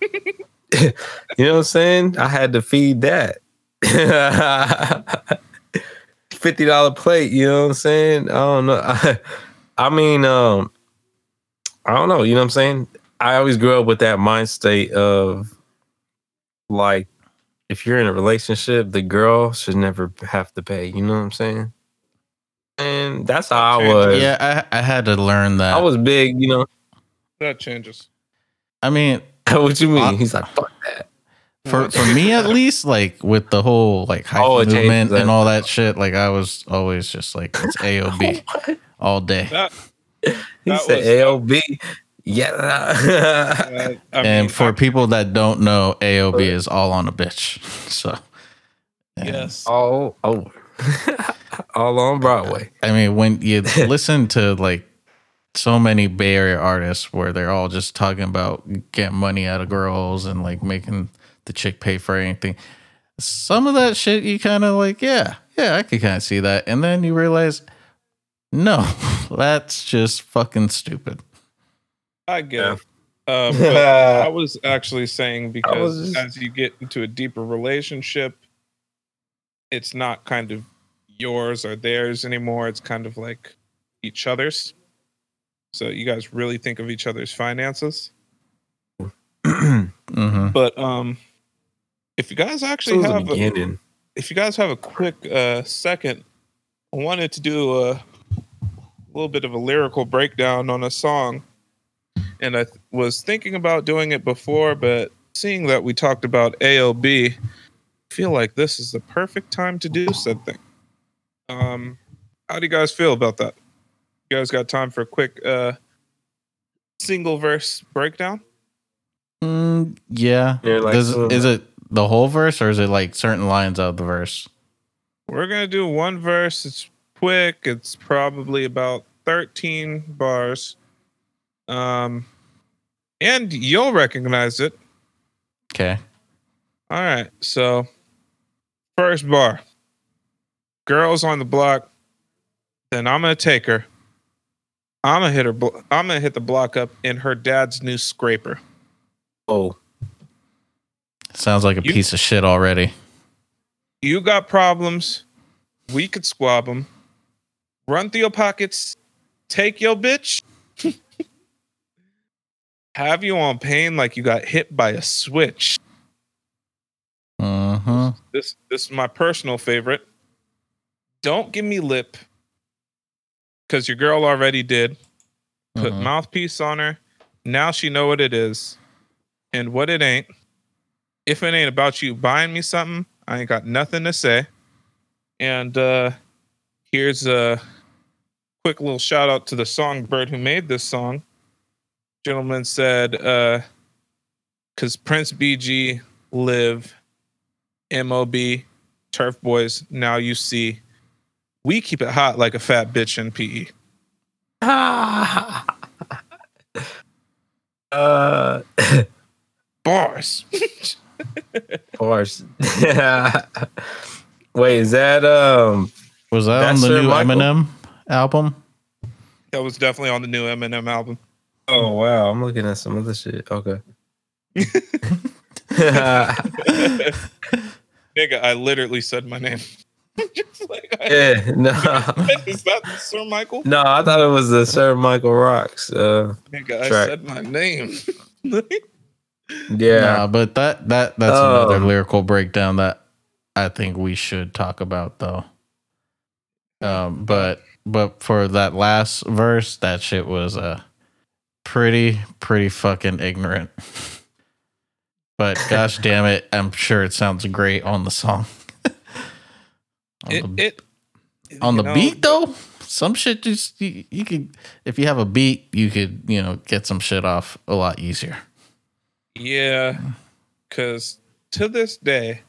know what I'm saying? I had to feed that. Fifty dollar plate, you know what I'm saying? I don't know. I, I mean, um, I don't know, you know what I'm saying? I always grew up with that mind state of like if you're in a relationship, the girl should never have to pay, you know what I'm saying? And that's how I was. Yeah, I, I had to learn that. I was big, you know. That changes. I mean, what you mean? Uh, He's like, fuck that. for for me at least, like with the whole like hype Oh, it movement and all that shit, like I was always just like it's AOB all day. That, He That said was- AOB. Yeah. I and for I- people that don't know, AOB is all on a bitch. So yeah. yes, all over. all on Broadway. I mean, when you listen to like so many Bay Area artists where they're all just talking about getting money out of girls and like making the chick pay for anything, some of that shit you kind of like, yeah, yeah, I could kind of see that. And then you realize, no, that's just fucking stupid. I get Yeah. it. Uh, but I was actually saying because just- as you get into a deeper relationship, it's not kind of yours or theirs anymore. It's kind of like each other's. So you guys really think of each other's finances. hmm But um, if you guys actually was have a, if you guys have a quick uh, second, I wanted to do a little bit of a lyrical breakdown on a song. And I th- was thinking about doing it before, but seeing that we talked about AOB, I feel like this is the perfect time to do something. Um, how do you guys feel about that? You guys got time for a quick uh, single verse breakdown? Mm, yeah. Yeah, like Does, some- is it the whole verse or is it like certain lines of the verse? We're gonna do one verse. It's quick. It's probably about 13 bars. Um, and you'll recognize it. Okay. All right. So, first bar. Girls on the block. Then I'm gonna take her. I'm gonna hit her. blo- I'm gonna hit the block up in her dad's new scraper. Oh, Sounds like a You- piece of shit already. You got problems. We could squab them. Run through your pockets. Take your bitch. Have you on pain like you got hit by a switch. hmm This this is my personal favorite. Don't give me lip. Cause your girl already did. Put Mhm. mouthpiece on her. Now she know what it is and what it ain't. If it ain't about you buying me something, I ain't got nothing to say. And uh here's a quick little shout out to the songbird who made this song. Gentleman said, uh, because Prince BG, Live, MOB, Turf Boys, now you see, we keep it hot like a fat bitch in E. PE. uh, Bars. course. Wait, is that um? Was that on the new Michael. Eminem album? that was definitely on the new Eminem album. Oh wow, I'm looking at some other shit. Okay. Nigga, I literally said my name. Just like I, yeah, no, Is that Sir Michael? no, I thought it was the Sir Michael Rocks. Uh, Nigga, I Track. said my name. yeah, Nah, but that that that's Oh. another lyrical breakdown that I think we should talk about though. Um, but but for that last verse, that shit was uh pretty pretty fucking ignorant. but gosh damn it, I'm sure it sounds great on the song. on it, the, it on the know, beat though, some shit just you, you could if you have a beat, you could you know get some shit off a lot easier. Yeah, because to this day,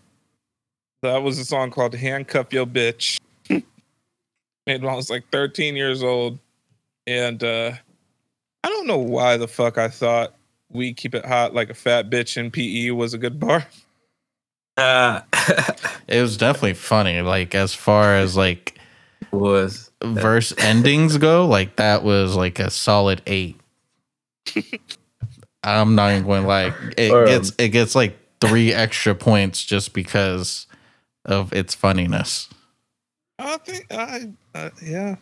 that was a song called "Handcuff Your Bitch." Made when I was like 13 years old, and uh I don't know why the fuck I thought "We Keep It Hot Like a Fat Bitch" in PE was a good bar. Uh, It was definitely funny. Like as far as like was verse endings go, like that was like a solid eight. I'm not even going like it Or, um, gets it gets like three extra points just because of its funniness. I think I, uh, yeah,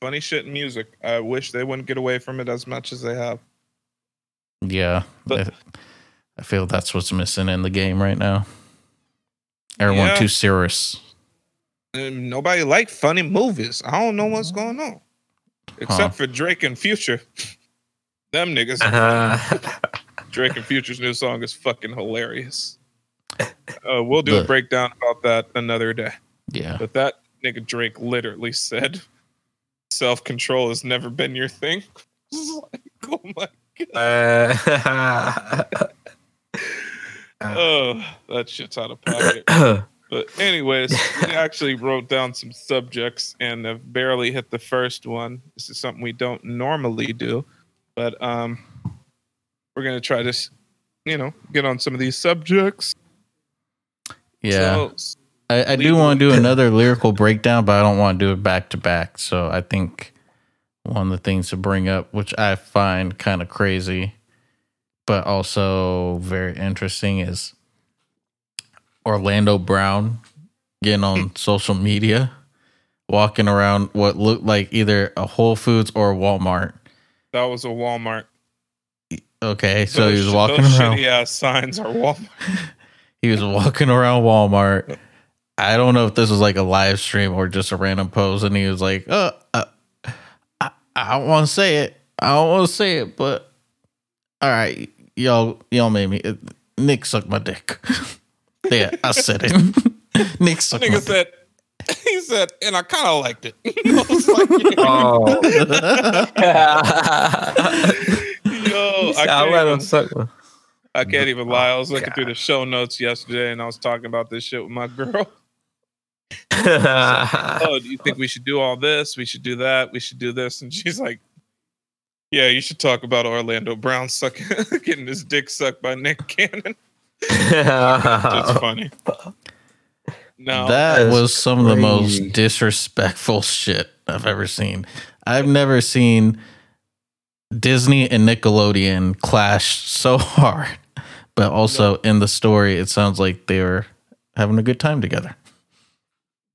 funny shit in music. I wish they wouldn't get away from it as much as they have. Yeah, But- I, feel that's what's missing in the game right now. Everyone Yeah. too serious. And nobody like funny movies. I don't know what's going on, except Huh. for Drake and Future. Them niggas. uh, Drake and Future's new song is fucking hilarious. Uh, we'll do a breakdown about that another day. Yeah, But that nigga Drake literally said, "Self control has never been your thing." Like, oh my god. uh, Oh, that shit's out of pocket. But anyways, we actually wrote down some subjects and have barely hit the first one. This is something we don't normally do, but um, we're gonna try to, you know, get on some of these subjects. yeah. So, I, I do want to do another lyrical breakdown, but I don't want to do it back to back. So I think one of the things to bring up, which I find kind of crazy, but also very interesting, is Orlando Brown getting on social media, walking around what looked like either a Whole Foods or a Walmart. that was a Walmart. Okay, so he was walking those around. Ass signs are Walmart. He was walking around Walmart. I don't know if this was like a live stream or just a random post, and he was like, "Uh, uh I, I don't want to say it. I don't want to say it, but all right, y'all, y'all made me. uh, Nick sucked my dick. yeah, I said it. Nick sucked my Nigga dick. he said, and I kind of liked it. Like, oh, yo, I I can't, let him suck. one. I can't even lie. I was looking through the show notes yesterday, and I was talking about this shit with my girl. oh, do you think we should do all this? We should do that. We should do this. And she's like, yeah, you should talk about Orlando Brown sucking, getting his dick sucked by Nick Cannon. It's funny. No, that was some of the most disrespectful shit I've ever seen. I've never seen Disney and Nickelodeon clash so hard, but also in the story, it sounds like they were having a good time together.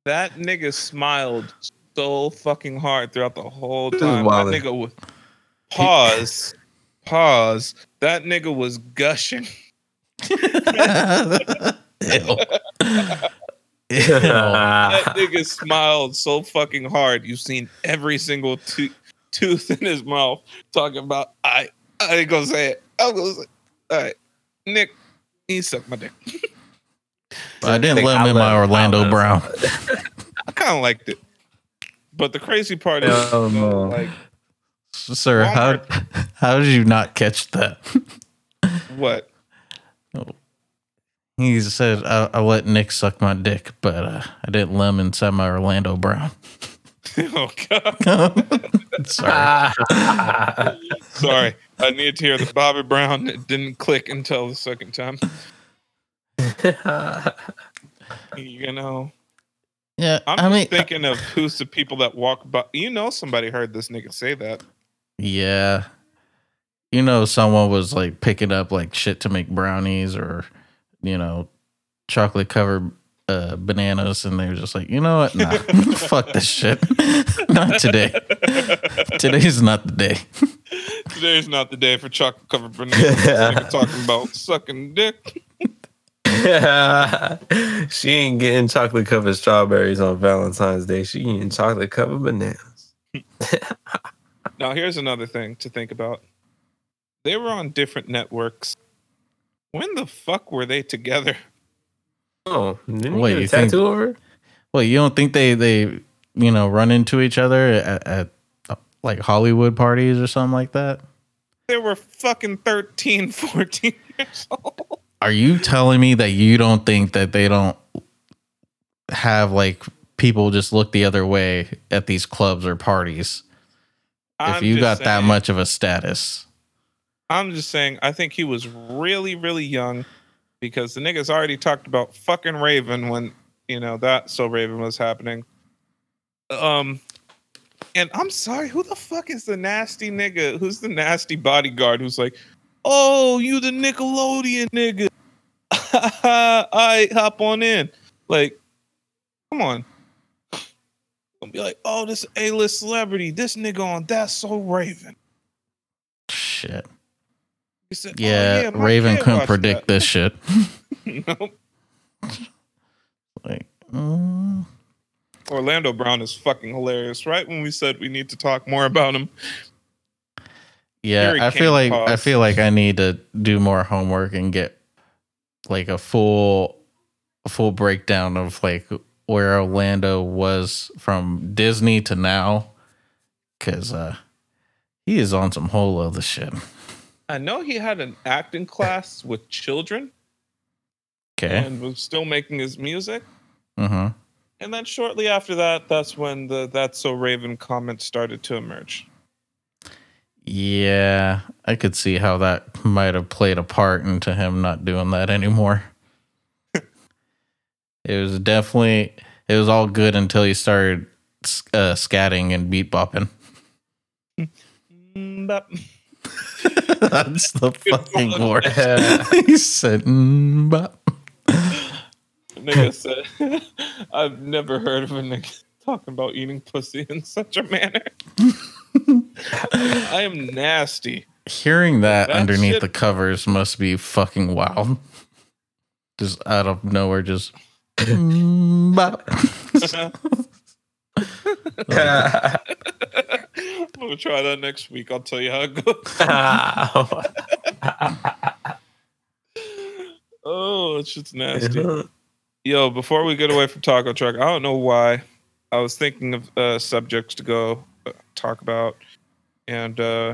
That nigga smiled so fucking hard throughout the whole time. That nigga was pause, pause. That nigga was gushing. That nigga smiled so fucking hard. You've seen every single to- tooth in his mouth talking about I. I ain't gonna say it. I'm gonna say. All right, Nick, he sucked my dick. I didn't Think let him I'll in my him- I'll Orlando Brown. I kind of liked it, but the crazy part is, Oh, though, no. like, Sir, how Walmart. How did you not catch that? What? He said, I, I let Nick suck my dick, but uh, I didn't let him inside my Orlando Brown. oh God. Sorry. Sorry. I needed to hear the Bobby Brown. It didn't click until the second time. You know, Yeah, I'm I mean, thinking of who's the people that walk by. You know, somebody heard this nigga say that. yeah. You know, someone was like picking up like shit to make brownies or, you know, chocolate covered uh, bananas, and they were just like, you know what? Nah, fuck this shit. not today. Today's not the day. Today's not the day for chocolate covered bananas. Talking about sucking dick. she ain't getting chocolate covered strawberries on Valentine's Day. She eating chocolate covered bananas. Now, here's another thing to think about. They were on different networks. When the fuck were they together? Oh, didn't Wait, you you get a think- tattoo over? Well, you don't think they they you know run into each other at, at uh, like Hollywood parties or something like that? They were fucking 13, 14 years old. Are you telling me that you don't think that they don't have like people just look the other way at these clubs or parties if I'm you just got that much of a status? I'm just saying, I think he was really, really young because the niggas already talked about fucking Raven when, you know, that So Raven was happening. Um, and I'm sorry, who the fuck is the nasty nigga? Who's the nasty bodyguard who's like, oh, you the Nickelodeon nigga? I hop on in. Like, come on. Don't be like, oh, this A-list celebrity, this nigga on That's So Raven. Shit. He said, "Oh, Yeah, Raven couldn't predict that." this shit. Nope. Like, mm, Orlando Brown is fucking hilarious. Right when we said we need to talk more about him, yeah, I feel like I feel like I need to do more homework and get like a full a full breakdown of like where Orlando was from Disney to now cuz uh he is on some whole other shit. I know he had an acting class with children Okay. and was still making his music. Mhm. And then shortly after that, that's when the "That's So Raven" comments started to emerge. Yeah, I could see how that might have played a part into him not doing that anymore. it was definitely it was all good until he started uh, scatting and beat bopping. Mm, That's the fucking word. he said, mm, bop. nigga said, "I've never heard of a nigga talking about eating pussy in such a manner." I am nasty. Hearing that, That underneath shit- the covers must be fucking wild. Just out of nowhere, just. I'm gonna try that next week. I'll tell you how it goes. Oh, it's just nasty. Yo, before we get away from Taco Truck, I don't know why. I was thinking of uh, subjects to go uh, talk about, and uh,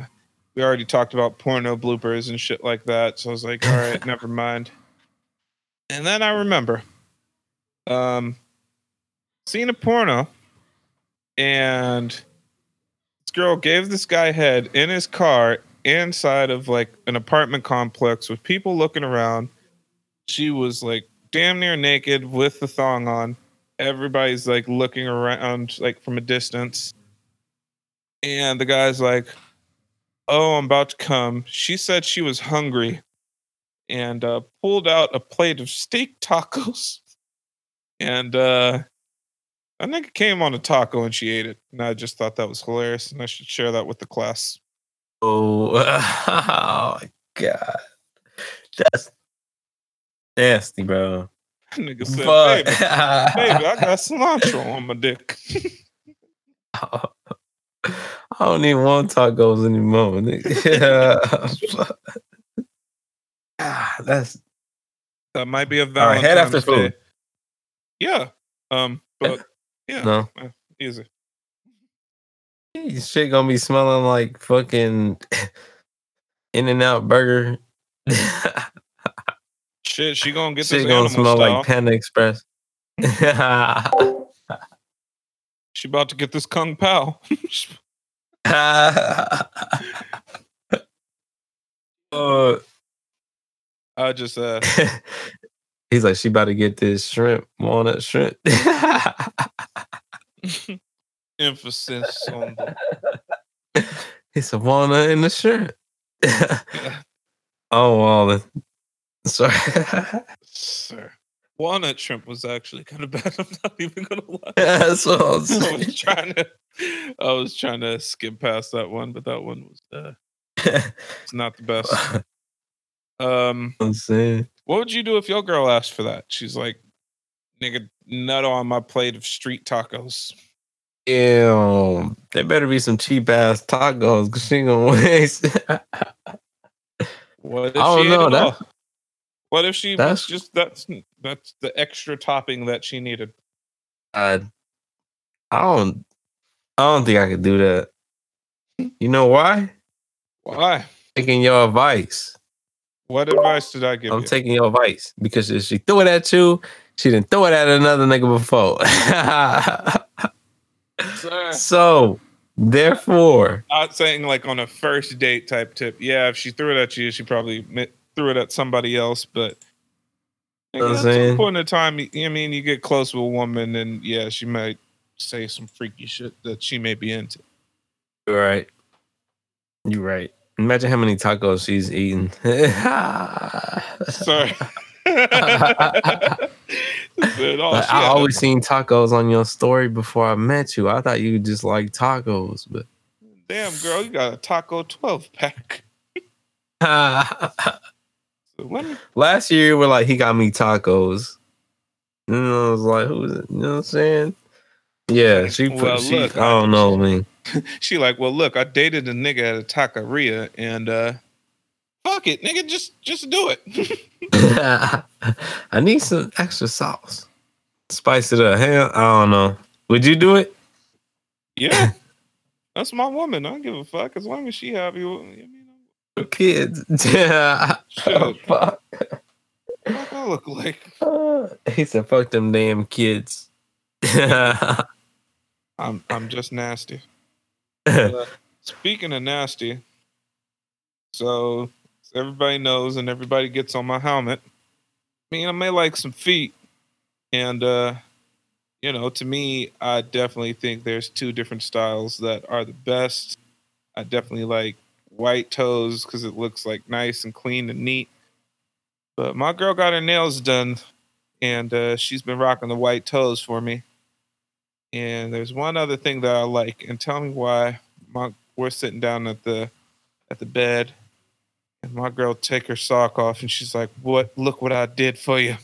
we already talked about porno bloopers and shit like that. So I was like, all right, never mind. And then I remember, um, seeing a porno, and this girl gave this guy head in his car inside of like an apartment complex with people looking around. She was like damn near naked with the thong on. Everybody's like looking around like from a distance. And the guy's like, Oh, I'm about to come. She said she was hungry and uh, pulled out a plate of steak tacos. And uh, I think it came on a taco and she ate it. And I just thought that was hilarious. And I should share that with the class. Oh, oh my god, that's nasty, bro. Nigga said, Fuck. baby, baby, I got cilantro on my dick. I don't even want tacos anymore. nigga. ah, that's That might be a all right. Valentine's Head after Day. food. Yeah. Um, but yeah, No, uh, easy. This shit gonna be smelling like fucking In and Out Burger. Shit, she gonna get Shit this gonna smell style. like Panda Express. she about to get this kung pao. Uh, I just uh he's like, she about to get this shrimp, walnut shrimp. emphasis on the it's a walnut in the shrimp. oh, Wallen. Sorry. sir. Walnut shrimp was actually kind of bad. I'm not even gonna lie. That's what I'm I was trying to I was trying to skip past that one, but that one was uh it's not the best. Um I'm saying. what would you do if your girl asked for that? She's like, nigga, nut on my plate of street tacos. Ew. There better be some cheap ass tacos because she gonna waste. What if I don't she know, that-? What if she that's- was just that's that's the extra topping that she needed? I, I don't. I don't think I could do that. You know why? Why? Taking your advice. What advice did I give I'm you? taking your advice because if she threw it at you, she didn't throw it at another nigga before. Sir, so, therefore, not saying like on a first date type tip. Yeah, if she threw it at you, she probably threw it at somebody else. But Know what I'm at some saying? point in time, I mean, you get close with a woman, and yeah, she might say some freaky shit that she may be into. you're right. You're right. Imagine how many tacos she's eaten. Sorry. But oh, I always seen tacos on your story before I met you. I thought you just like tacos, but damn girl, you got a taco twelve pack. So let me last year we're like he got me tacos. And I was like, who is it? You know what I'm saying? Yeah, she put Well, she, look, I don't know, man. She like, well, look, I dated a nigga at a taqueria, and uh, fuck it, nigga, just just do it. I need some extra sauce. Spice it up. Hell, I don't know. Would you do it? yeah, that's my woman. I don't give a fuck as long as she happy. with- I mean, For kids. Yeah. Shit. Fuck. what do I look like? Uh, he said, fuck them damn kids. I'm I'm just nasty. Uh, speaking of nasty, so, so everybody knows and everybody gets on my helmet. I mean, I may like some feet, and uh, you know, to me, I definitely think there's two different styles that are the best. I definitely like white toes because it looks like nice and clean and neat. But my girl got her nails done, and uh, she's been rocking the white toes for me. And there's one other thing that I like, and tell me why. My we're sitting down at the at the bed, and my girl take her sock off, and she's like, "What? Look what I did for you."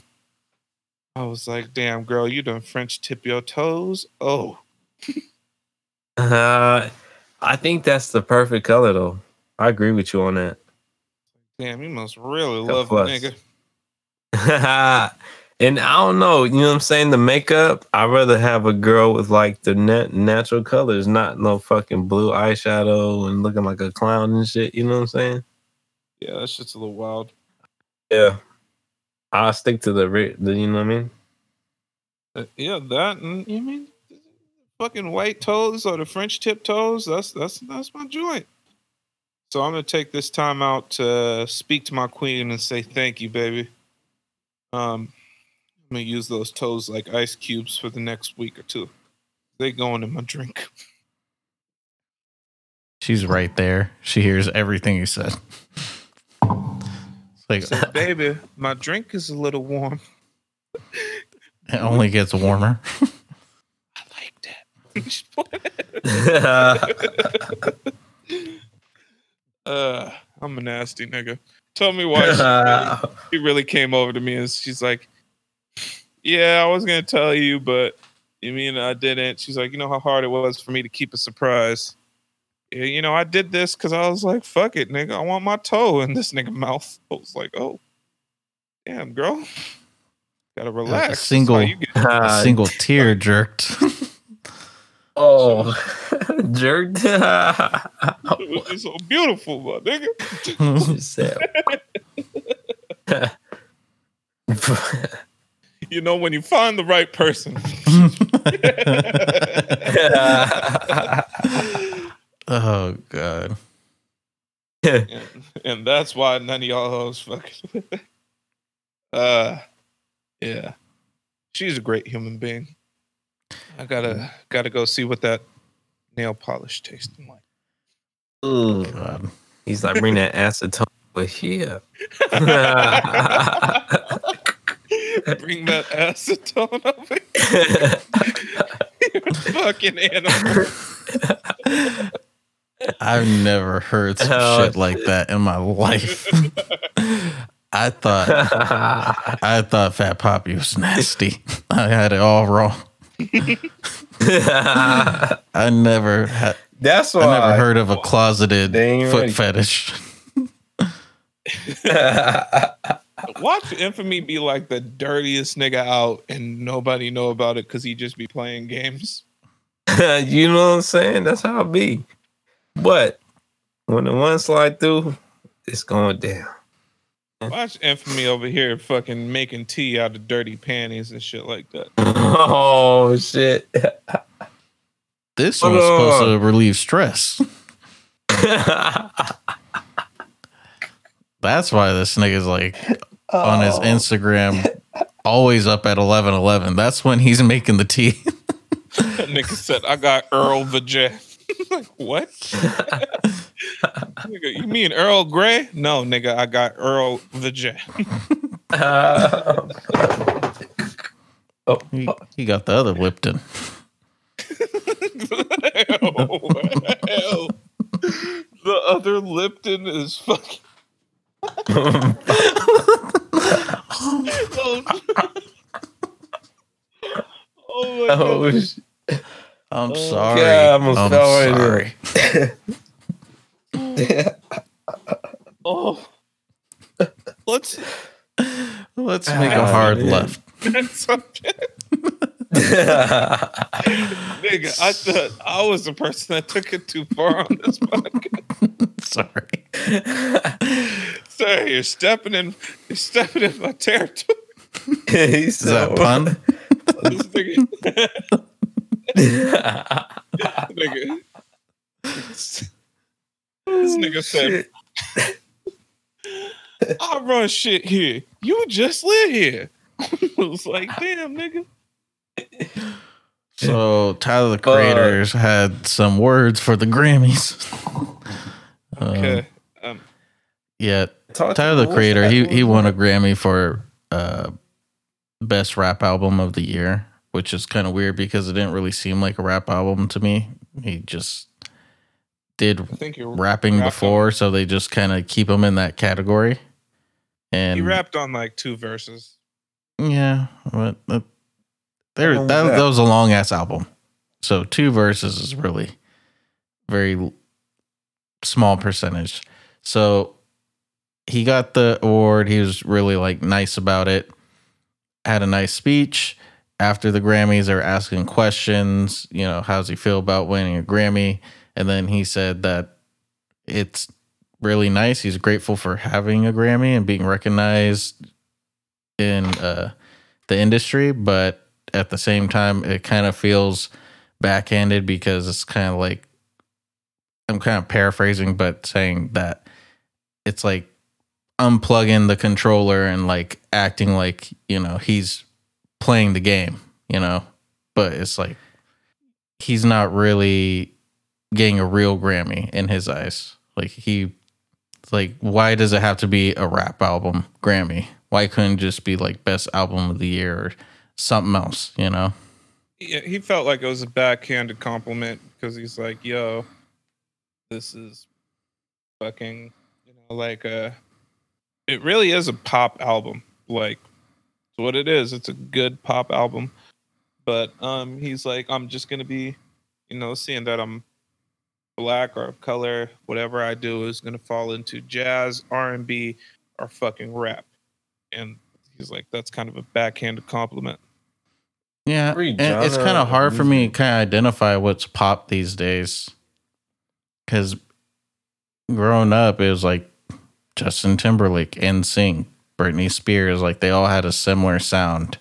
I was like, "Damn, girl, you done French tip your toes." Oh, uh, I think that's the perfect color, though. I agree with you on that. damn, you must really love a nigga. and I don't know, you know what I'm saying? The makeup, I'd rather have a girl with like the net natural colors, not no fucking blue eyeshadow and looking like a clown and shit. You know what I'm saying? Yeah, that shit's a little wild. Yeah. I'll stick to the, the you know what I mean? Uh, yeah, that and you mean fucking white toes or the French tip toes? That's that's that's my joint. So I'm gonna take this time out to speak to my queen and say thank you, baby. Um, I'm gonna use those toes like ice cubes for the next week or two. They going in my drink. She's right there. She hears everything you said. It's like So, baby, my drink is a little warm. it only gets warmer. I like that. uh, I'm a nasty nigga. Tell me why she really, she really came over to me and she's like, "Yeah, I was gonna tell you, but you mean I didn't?" She's like, "You know how hard it was for me to keep a surprise." Yeah, you know, I did this because I was like, "Fuck it, nigga, I want my toe in this nigga mouth." I was like, "Oh, damn, girl, gotta relax." How single- A single tear jerked. Oh jerked. It's so beautiful, my nigga. You know, when you find the right person. oh god. and, and that's why none of y'all hoes fucking. uh, yeah, she's a great human being. I gotta gotta go see what that nail polish tasting like. Ooh. God. He's like, bring that acetone over here. Bring that acetone over here, you fucking animal. I've never heard some Oh, shit like that in my life. I thought I thought Fat Poppy was nasty. I had it all wrong. I never had That's why I never heard of a closeted foot ready. fetish. Watch Infamy be like the dirtiest nigga out, and nobody know about it because he just be playing games. you know what I'm saying? That's how it be. But when the one slide through, it's going down. Watch Infamy over here fucking making tea out of dirty panties and shit like that. Oh shit. This Hold was supposed to relieve stress. That's why this nigga's like on his Oh. Instagram always up at eleven eleven. That's when he's making the tea. That nigga said, I got Earl Vajay. Like, what? nigga, you mean Earl Grey? No, nigga, I got Earl Vajay. Oh. he, he got the other Lipton. Hell. The other Lipton is fucking. Oh, oh my oh, god. oh, sh- I'm Oh, sorry. God, I almost I'm fell right sorry. Oh. Let's Let's make a Ah, hard man. left. that's something. Nigga, I thought I was the person that took it too far on this podcast. Sorry. Sorry, you're stepping in you're stepping in my territory. He's Is that a pun? This nigga. nigga. This nigga said, I run shit here. You just live here. I was like, damn, nigga. So Tyler the Creators had some words for the Grammys. Okay. Um, yeah, Talk Tyler the Creator, he he won a Grammy for uh best rap album of the year, which is kind of weird because it didn't really seem like a rap album to me. He just did think you're rapping rapped before, so they just kind of keep him in that category. And He rapped on like two verses. yeah, but that, there that, was that that? was a long ass album. So two verses is really very small percentage. So he got the award. He was really like nice about it. Had a nice speech. After the Grammys, they asking questions. You know, how's he feel about winning a Grammy? And then he said that it's really nice. He's grateful for having a Grammy and being recognized in uh, the industry, but at the same time, it kind of feels backhanded because it's kind of like I'm kind of paraphrasing, but saying that it's like unplugging the controller and like acting like you know he's playing the game, you know, but it's like he's not really getting a real Grammy in his eyes. Like he, like why does it have to be a rap album Grammy? Why couldn't it just be like best album of the year or something else? You know? Yeah, he felt like it was a backhanded compliment because he's like, "Yo, this is fucking, you know, like uh it really is a pop album. Like, what it is. It's a good pop album." But um, he's like, "I'm just gonna be, you know, seeing that I'm black or of color, whatever I do is gonna fall into jazz, R and B, or fucking rap." And he's like, "That's kind of a backhanded compliment." Yeah, and it's kind of of hard for me to kind of identify what's pop these days. Because growing up, it was like Justin Timberlake, NSYNC, Britney Spears, like they all had a similar sound.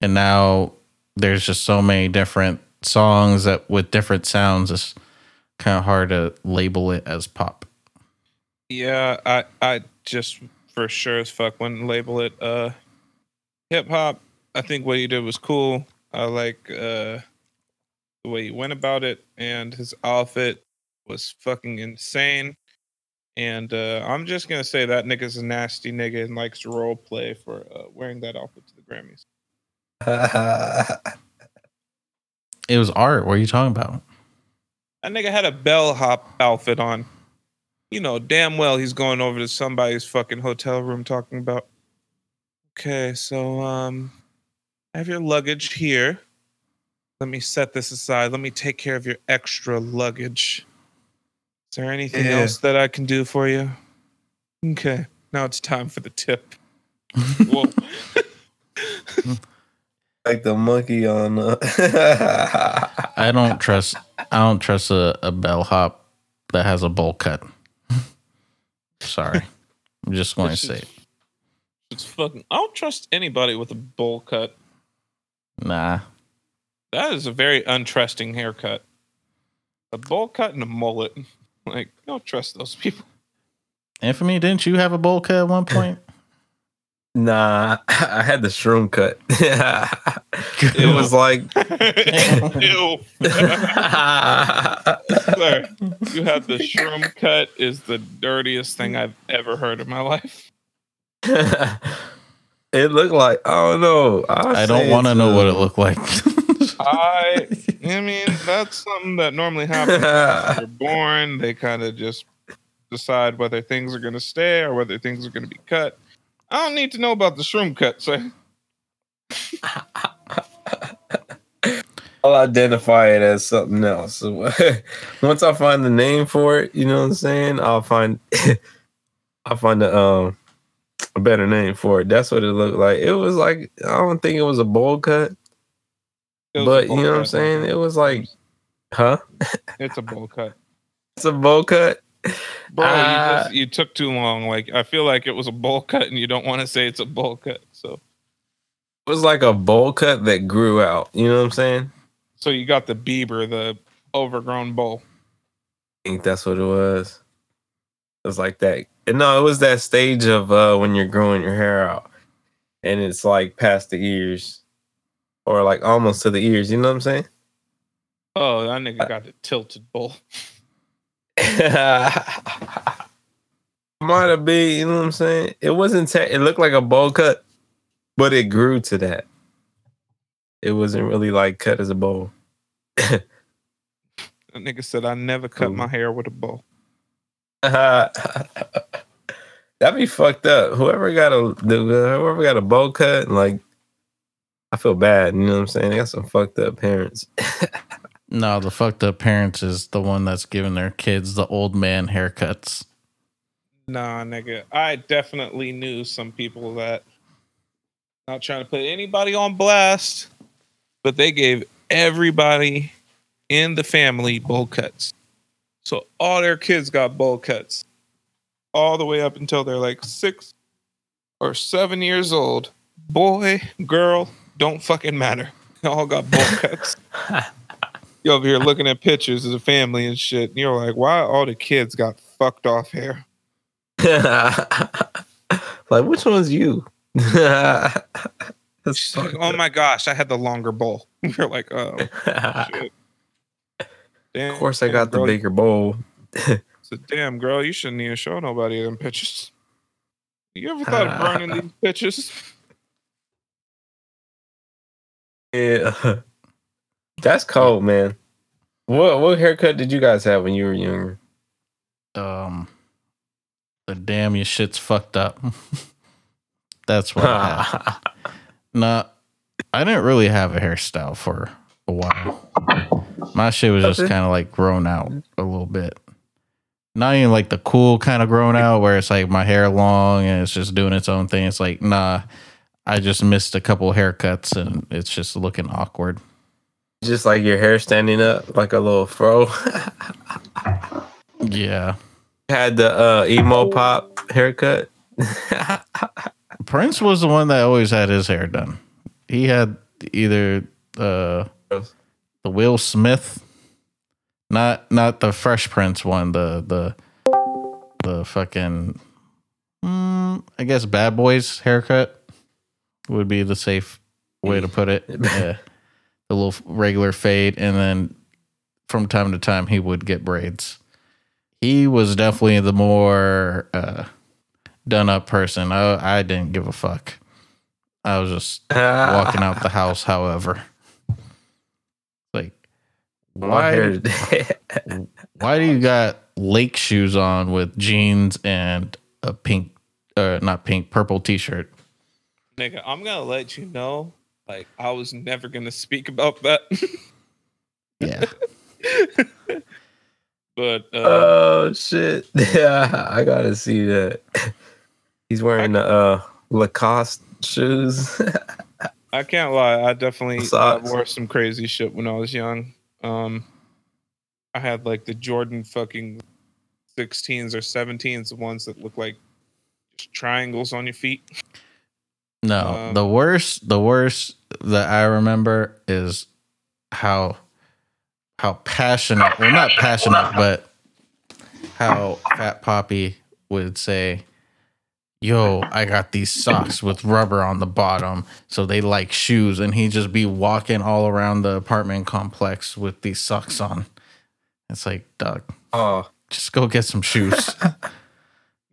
And now there's just so many different songs that with different sounds, it's kind of hard to label it as pop. Yeah, I I just for sure as fuck wouldn't label it uh hip hop. I think what he did was cool. I like uh the way he went about it and his outfit was fucking insane. And uh I'm just gonna say that nigga's a nasty nigga and likes to role play for uh, wearing that outfit to the Grammys. It was art. What are you talking about? That nigga had a bellhop outfit on. You know damn well he's going over to somebody's fucking hotel room talking about. Okay, so um, I have your luggage here. Let me set this aside. Let me take care of your extra luggage. Is there anything Yeah. else that I can do for you? Okay, now it's time for the tip. Whoa. like the monkey on. Uh, I don't trust. I don't trust a, a bellhop that has a bowl cut. Sorry, I'm just going to say, it. it's fucking. I don't trust anybody with a bowl cut. nah. That is a very untrusting haircut. A bowl cut and a mullet. Like, don't trust those people. Infamy, didn't you have a bowl cut at one point? nah, I had the shroom cut. it was like. Ew. Sorry. You had the shroom cut is the dirtiest thing I've ever heard in my life. it looked like I don't know. I don't want to know what it looked like. I I mean, that's something that normally happens when you're born. They kind of just decide whether things are going to stay or whether things are going to be cut. I don't need to know about the shroom cut, sir. I'll identify it as something else. So once I find the name for it, you know what I'm saying? I'll find I'll find a um a better name for it. That's what it looked like. It was like I don't think it was a bowl cut, It was a but you know what I'm cut. saying? It was like, huh? It's a bowl cut. It's a bowl cut. Bro, you, Uh, just, you took too long. Like I feel like it was a bowl cut, and you don't want to say it's a bowl cut. So, It was like a bowl cut that grew out. You know what I'm saying? so you got the Bieber, the overgrown bowl. I think that's what it was. It was like that. And no, it was that stage of uh when you're growing your hair out and it's like past the ears or like almost to the ears. You know what I'm saying? Oh, that nigga got the tilted bowl. Might have been, you know what I'm saying? It wasn't, te- it looked like a bowl cut, but it grew to that. It wasn't really like cut as a bowl. That nigga said I never cut Cool. my hair with a bowl. That'd be fucked up. Whoever got a whoever got a bowl cut, like I feel bad. You know what I'm saying? They got some fucked up parents. no, the fucked up parents is the one that's giving their kids the old man haircuts. Nah, nigga. I definitely knew some people that not trying to put anybody on blast, but they gave everybody in the family bowl cuts. So all their kids got bowl cuts. All the way up until they're like six or seven years old. Boy, girl, don't fucking matter. They all got bowl cuts. You over here looking at pictures as a family and shit. And you're like, why all the kids got fucked off hair? like which one's you? She's like, oh my gosh, I had the longer bowl. You're like, oh, shit. Damn, of course, I got the bigger bowl. So, damn, girl, you shouldn't even show nobody them pictures. You ever thought of burning these pictures? Yeah, that's cold, man. What what haircut did you guys have when you were younger? Um, the damn your shit's fucked up. that's what I had. No, I didn't really have a hairstyle for a while. My shit was just kind of like grown out a little bit. Not even like the cool kind of grown out where it's like my hair long and it's just doing its own thing. It's like, nah, I just missed a couple haircuts and it's just looking awkward. Just like your hair standing up like a little fro. Yeah. Had the uh, emo pop haircut. Prince was the one that always had his hair done. He had either uh, the Will Smith, not not the Fresh Prince one, the the the fucking, mm, I guess Bad Boys haircut would be the safe way to put it. Yeah, the little regular fade, and then from time to time he would get braids. He was definitely the more uh, done up person. I I didn't give a fuck. I was just walking out the house. However, like, why why do you got lake shoes on with jeans and a pink, uh, not pink, purple t-shirt? Nigga, I'm gonna let you know. Like, I was never gonna speak about that. Yeah, but uh, oh shit! Yeah, I gotta see that. He's wearing the uh, Lacoste shoes. I can't lie. I definitely uh, wore some crazy shit when I was young. Um, I had like the Jordan fucking 16s or 17s, the ones that look like just triangles on your feet. no, Um, the worst, the worst that I remember is how how passionate, well, not passionate, but how Fat Poppy would say, Yo, I got these socks with rubber on the bottom, so they like shoes, and he'd just be walking all around the apartment complex with these socks on. It's like, Doug, oh, just go get some shoes.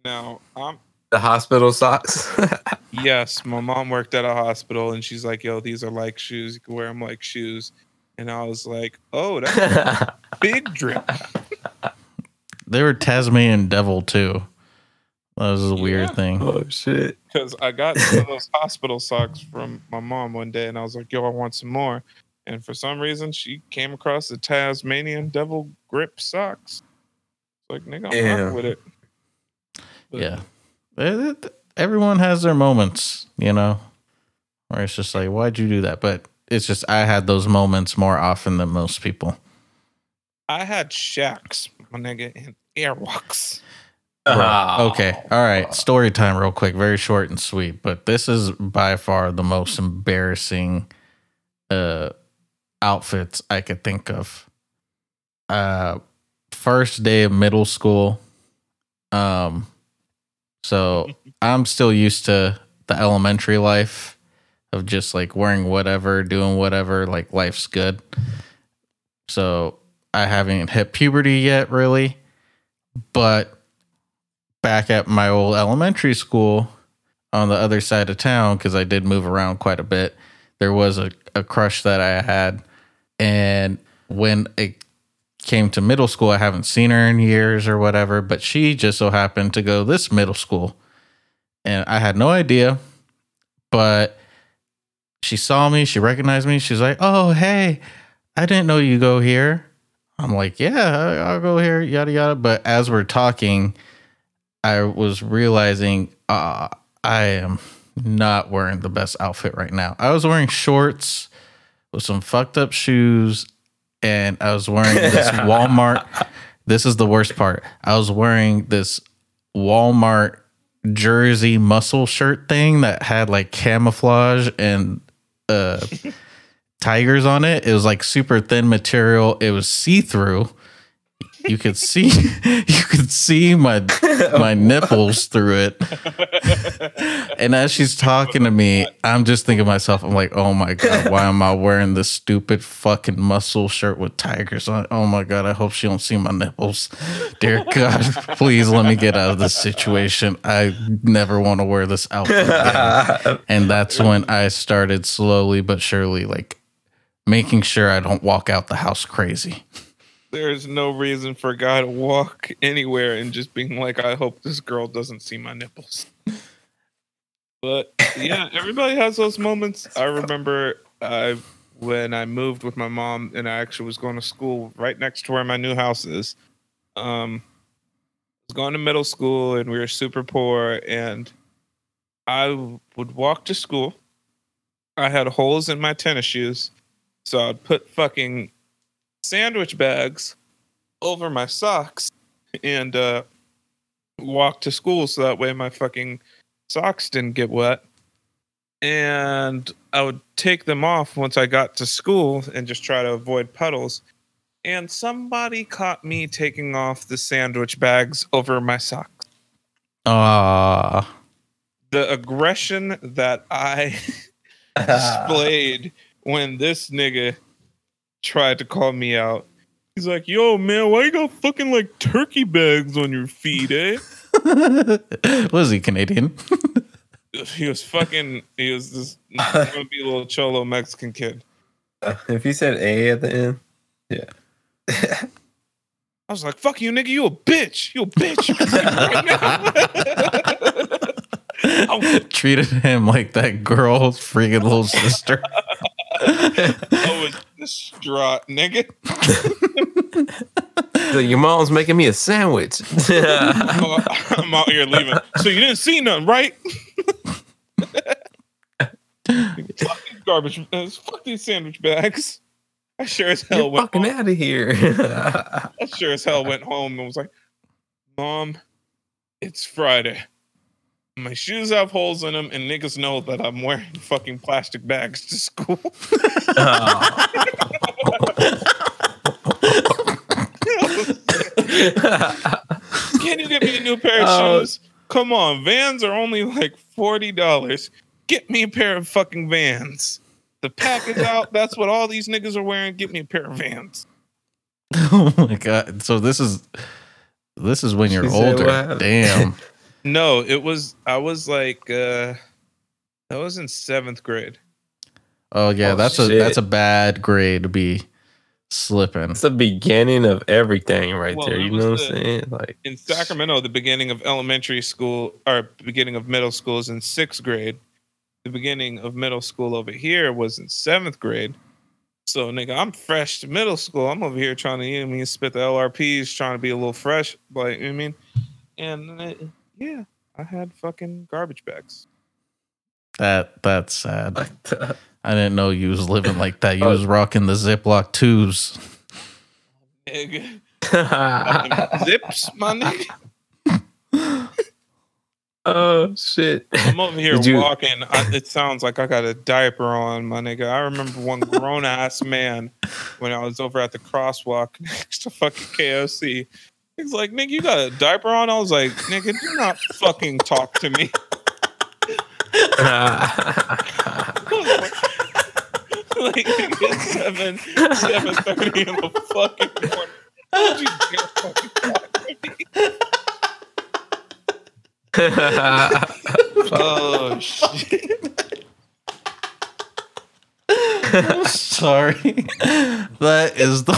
Now, I'm the hospital socks. yes, my mom worked at a hospital, and she's like, "Yo, these are like shoes. You can wear them like shoes." And I was like, "Oh, that's a big drip." they were Tasmanian devil too. That was a weird Yeah. thing. oh shit! because I got some of those hospital socks from my mom one day, and I was like, "Yo, I want some more." And for some reason, she came across the Tasmanian Devil Grip socks. Like, nigga, I'm Damn. with it. But Yeah. It- it- everyone has their moments, you know, where it's just like, why'd you do that? But it's just, I had those moments more often than most people. I had Shaqs, my nigga, and airwalks. Ah. Okay. All right. Story time, real quick. Very short and sweet. But this is by far the most embarrassing uh, outfits I could think of. Uh, first day of middle school. Um, so I'm still used to the elementary life of just like wearing whatever, doing whatever, like life's good. So I haven't hit puberty yet, really. But back at my old elementary school on the other side of town, because I did move around quite a bit, there was a, a crush that I had. And when it came to middle school, I haven't seen her in years or whatever, but she just so happened to go this middle school. And I had no idea, but she saw me, she recognized me. She's like, Oh, hey, I didn't know you go here. I'm like, Yeah, I'll go here, yada, yada. But as we're talking, I was realizing uh, I am not wearing the best outfit right now. I was wearing shorts with some fucked up shoes, and I was wearing this Walmart. This is the worst part. I was wearing this Walmart jersey muscle shirt thing that had like camouflage and uh tigers on it. It was like super thin material. It was see through. You could see you could see my my nipples through it. And as she's talking to me, I'm just thinking to myself, I'm like, oh my God, why am I wearing this stupid fucking muscle shirt with tigers on? Oh my God, I hope she don't see my nipples. Dear God, please let me get out of this situation. I never want to wear this outfit again. And that's when I started slowly but surely like making sure I don't walk out the house crazy. There's no reason for a guy to walk anywhere and just being like, I hope this girl doesn't see my nipples. But yeah, everybody has those moments. I remember I when I moved with my mom and I actually was going to school right next to where my new house is. Um I was going to middle school and we were super poor and I would walk to school I had holes in my tennis shoes, so I'd put fucking sandwich bags over my socks and uh, walk to school so that way my fucking socks didn't get wet. And I would take them off once I got to school and just try to avoid puddles. And somebody caught me taking off the sandwich bags over my socks. Ah, The aggression that I displayed when this nigga tried to call me out. He's like, yo, man, why you got fucking like turkey bags on your feet, eh? was he Canadian? He was fucking, he was this gonna be a little cholo Mexican kid. if you said A at the end, yeah. I was like, fuck you, nigga, you a bitch. You a bitch. I Treated him like that girl's freaking little sister. Was distraught, nigga. So your mom's making me a sandwich. I'm out here leaving. So you didn't see nothing, right? fuck these garbage. uh, Fuck these sandwich bags. I sure as hell You're went. fucking Home. out of here. I sure as hell went home and was like, "Mom, it's Friday. My shoes have holes in them, and niggas know that I'm wearing fucking plastic bags to school." Can you get me a new pair of Oh. shoes? Come on, Vans are only like forty dollars. Get me a pair of fucking Vans. The pack is out. That's what all these niggas are wearing. Get me a pair of Vans. oh my god! So this is this is when you're She said older. Damn. No, it was. I was like, uh I was in seventh grade. Oh yeah, Oh, that's a that's a bad grade to be slipping. It's the beginning of everything right Well, there. You know what the- I'm saying? Like In Sacramento, the beginning of elementary school or beginning of middle school is in sixth grade. The beginning of middle school over here was in seventh grade. So nigga, I'm fresh to middle school. I'm over here trying to, you know, I mean, spit the LRPs, trying to be a little fresh, like you know what I mean. And yeah, I had fucking garbage bags. That that's sad. I didn't know you was living like that. You Oh. was rocking the Ziploc twos. Nigga. Fucking Zips, my nigga. oh shit. I'm over here you- walking. I, it sounds like I got a diaper on, my nigga. I remember one grown ass man when I was over at the crosswalk next to fucking KOC. He's like, nigga, you got a diaper on? I was like, nigga, do not fucking talk to me. like, seven, seven thirty in the fucking morning. You fucking talk to me? Oh shit. Sorry. that is the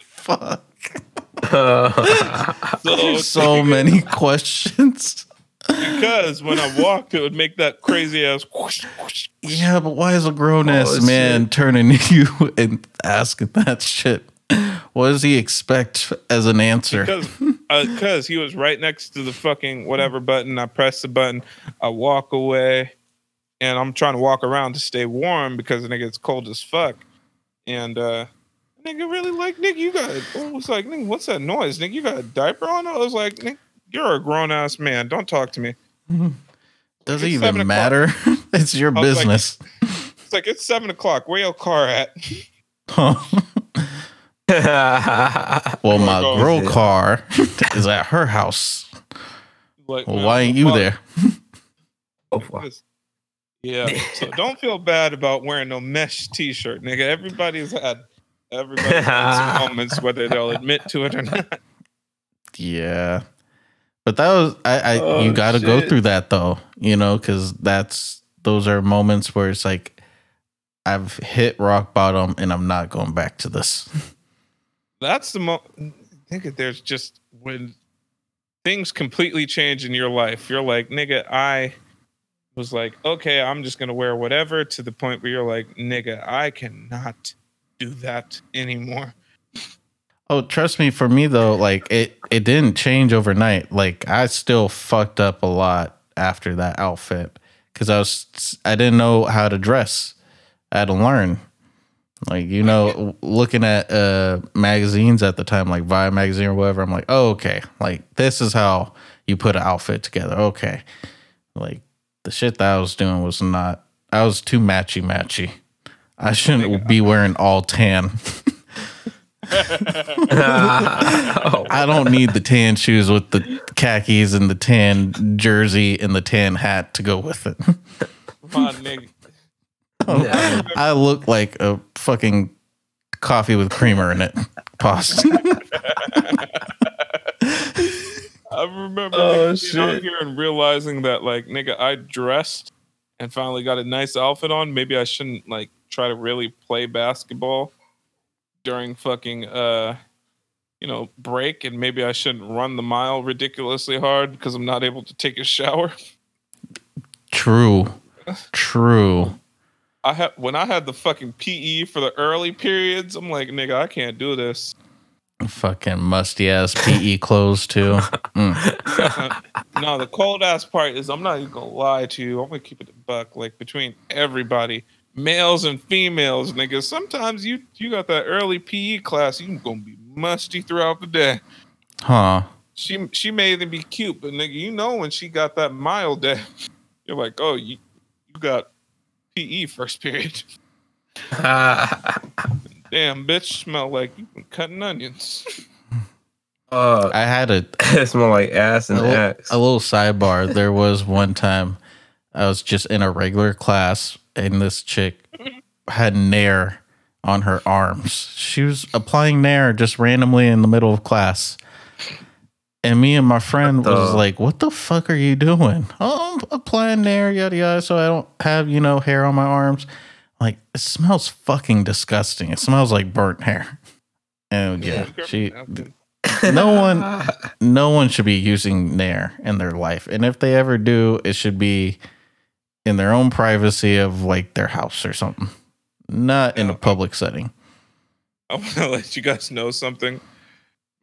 fuck. So, So many questions. because when I walked, it would make that crazy ass whoosh, whoosh. Yeah, but why is a grown ass Oh, man shit. turning to you and asking that shit? What does he expect as an answer? because because he was right next to the fucking whatever button. I press the button, I walk away, and I'm trying to walk around to stay warm because the nigga it's cold as fuck. And uh nigga really like nigga, you got I was like, nigga, what's that noise? Nigga, you got a diaper on? I was like, nigga, you're a grown ass man. Don't talk to me. Does it even matter? it's your I was like- business. It's like it's seven o'clock. Where your car at? well, my Oh, girl shit. car is at her house. Like, Well, man, why ain't you fuck there? Oh, fuck. Yeah. So don't feel bad about wearing no mesh t-shirt, nigga. Everybody's had everybody's has moments whether they'll admit to it or not. Yeah. But that was I, I Oh, you got to go through that though, you know, cuz that's those are moments where it's like I've hit rock bottom and I'm not going back to this. That's the mo I think that there's just when things completely change in your life. You're like, nigga, I was like, okay, I'm just gonna wear whatever to the point where you're like, nigga, I cannot do that anymore. Oh, trust me, for me though, like it it didn't change overnight. Like I still fucked up a lot after that outfit. because I was I didn't know how to dress. I had to learn. Like you know, looking at uh magazines at the time, like Vibe magazine or whatever, I'm like, oh okay, like this is how you put an outfit together. Okay, like the shit that I was doing was not. I was too matchy matchy. I shouldn't be wearing all tan. I don't need the tan shoes with the khakis and the tan jersey and the tan hat to go with it. Come on, nigga. Oh, I look like a fucking coffee with creamer in it. Pause. I remember Oh, nigga, being out shit. here and realizing that, like, nigga, I dressed and finally got a nice outfit on. Maybe I shouldn't like try to really play basketball during fucking uh, you know, break, and maybe I shouldn't run the mile ridiculously hard because I'm not able to take a shower. True. True. I had when I had the fucking PE for the early periods, I'm like, nigga, I can't do this. Fucking musty ass PE clothes too. Mm. no, the cold ass part is I'm not even gonna lie to you. I'm gonna keep it a buck. Like between everybody, males and females, nigga. Sometimes you you got that early PE class, you gonna be musty throughout the day. Huh. She she may even be cute, but nigga, you know when she got that mild day, you're like, oh, you you got PE first period. Damn, bitch, smell like you been cutting onions. uh, I had a it smell like ass and a, li- axe. a little sidebar. There was one time I was just in a regular class and this chick had Nair on her arms. She was applying Nair just randomly in the middle of class. And me and my friend What was like, What the fuck are you doing? Oh, I'm applying Nair, yada yada, so I don't have, you know, hair on my arms. Like, it smells fucking disgusting. It smells like burnt hair. And yeah, she no one no one should be using Nair in their life. And if they ever do, it should be in their own privacy of like their house or something. Not in a public setting. I want to let you guys know something.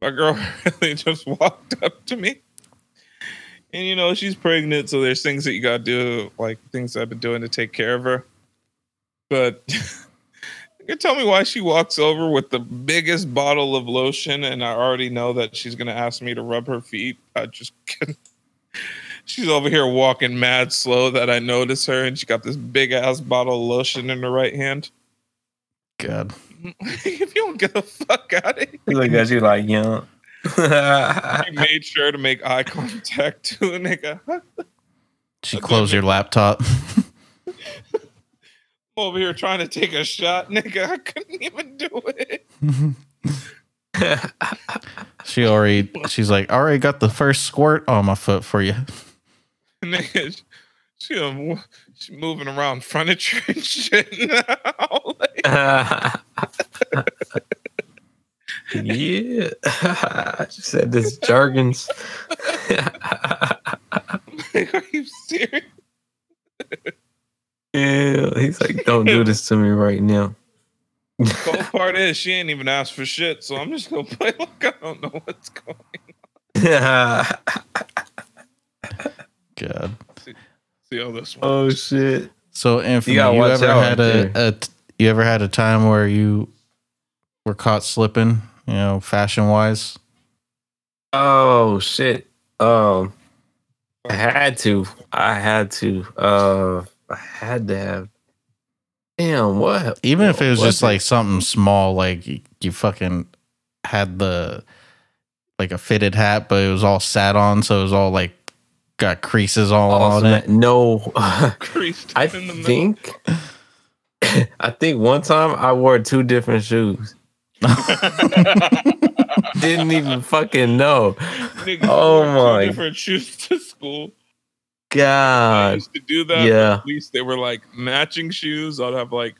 My girl really just walked up to me. And you know, she's pregnant, so there's things that you gotta do, like things I've been doing to take care of her. But you can tell me why she walks over with the biggest bottle of lotion, and I already know that she's gonna ask me to rub her feet. I just couldn't. She's over here walking mad slow that I notice her, and she got this big ass bottle of lotion in her right hand. God. if you don't get the fuck out of here. He look at you like, young. She made sure to make eye contact to a nigga. She closed your laptop. over here trying to take a shot, nigga. I couldn't even do it. she already she's like, already got the first squirt on my foot for you. Nigga, she, she moving around furniture and shit now. Like, yeah. she said this jargons. like, are you serious? yeah. He's like, don't do this to me right now. The cold part is she ain't even asked for shit, so I'm just gonna play like I don't know what's going. God. See how this one. oh shit. So Anthony, you, gotta ever out had right a, a t- you ever had a time where you were caught slipping, you know, fashion wise? Oh shit. Um I had to. I had to. Uh I had to have Damn, what? Even if it was what just did- like something small, like you, you fucking had the like a fitted hat, but it was all sat on, so it was all like got creases all on it. No. creased I in the think I think one time I wore two different shoes. Didn't even fucking know. Nigga, Oh wore two my different shoes to school. God, I used to do that. yeah. At least they were like matching shoes. I'd have like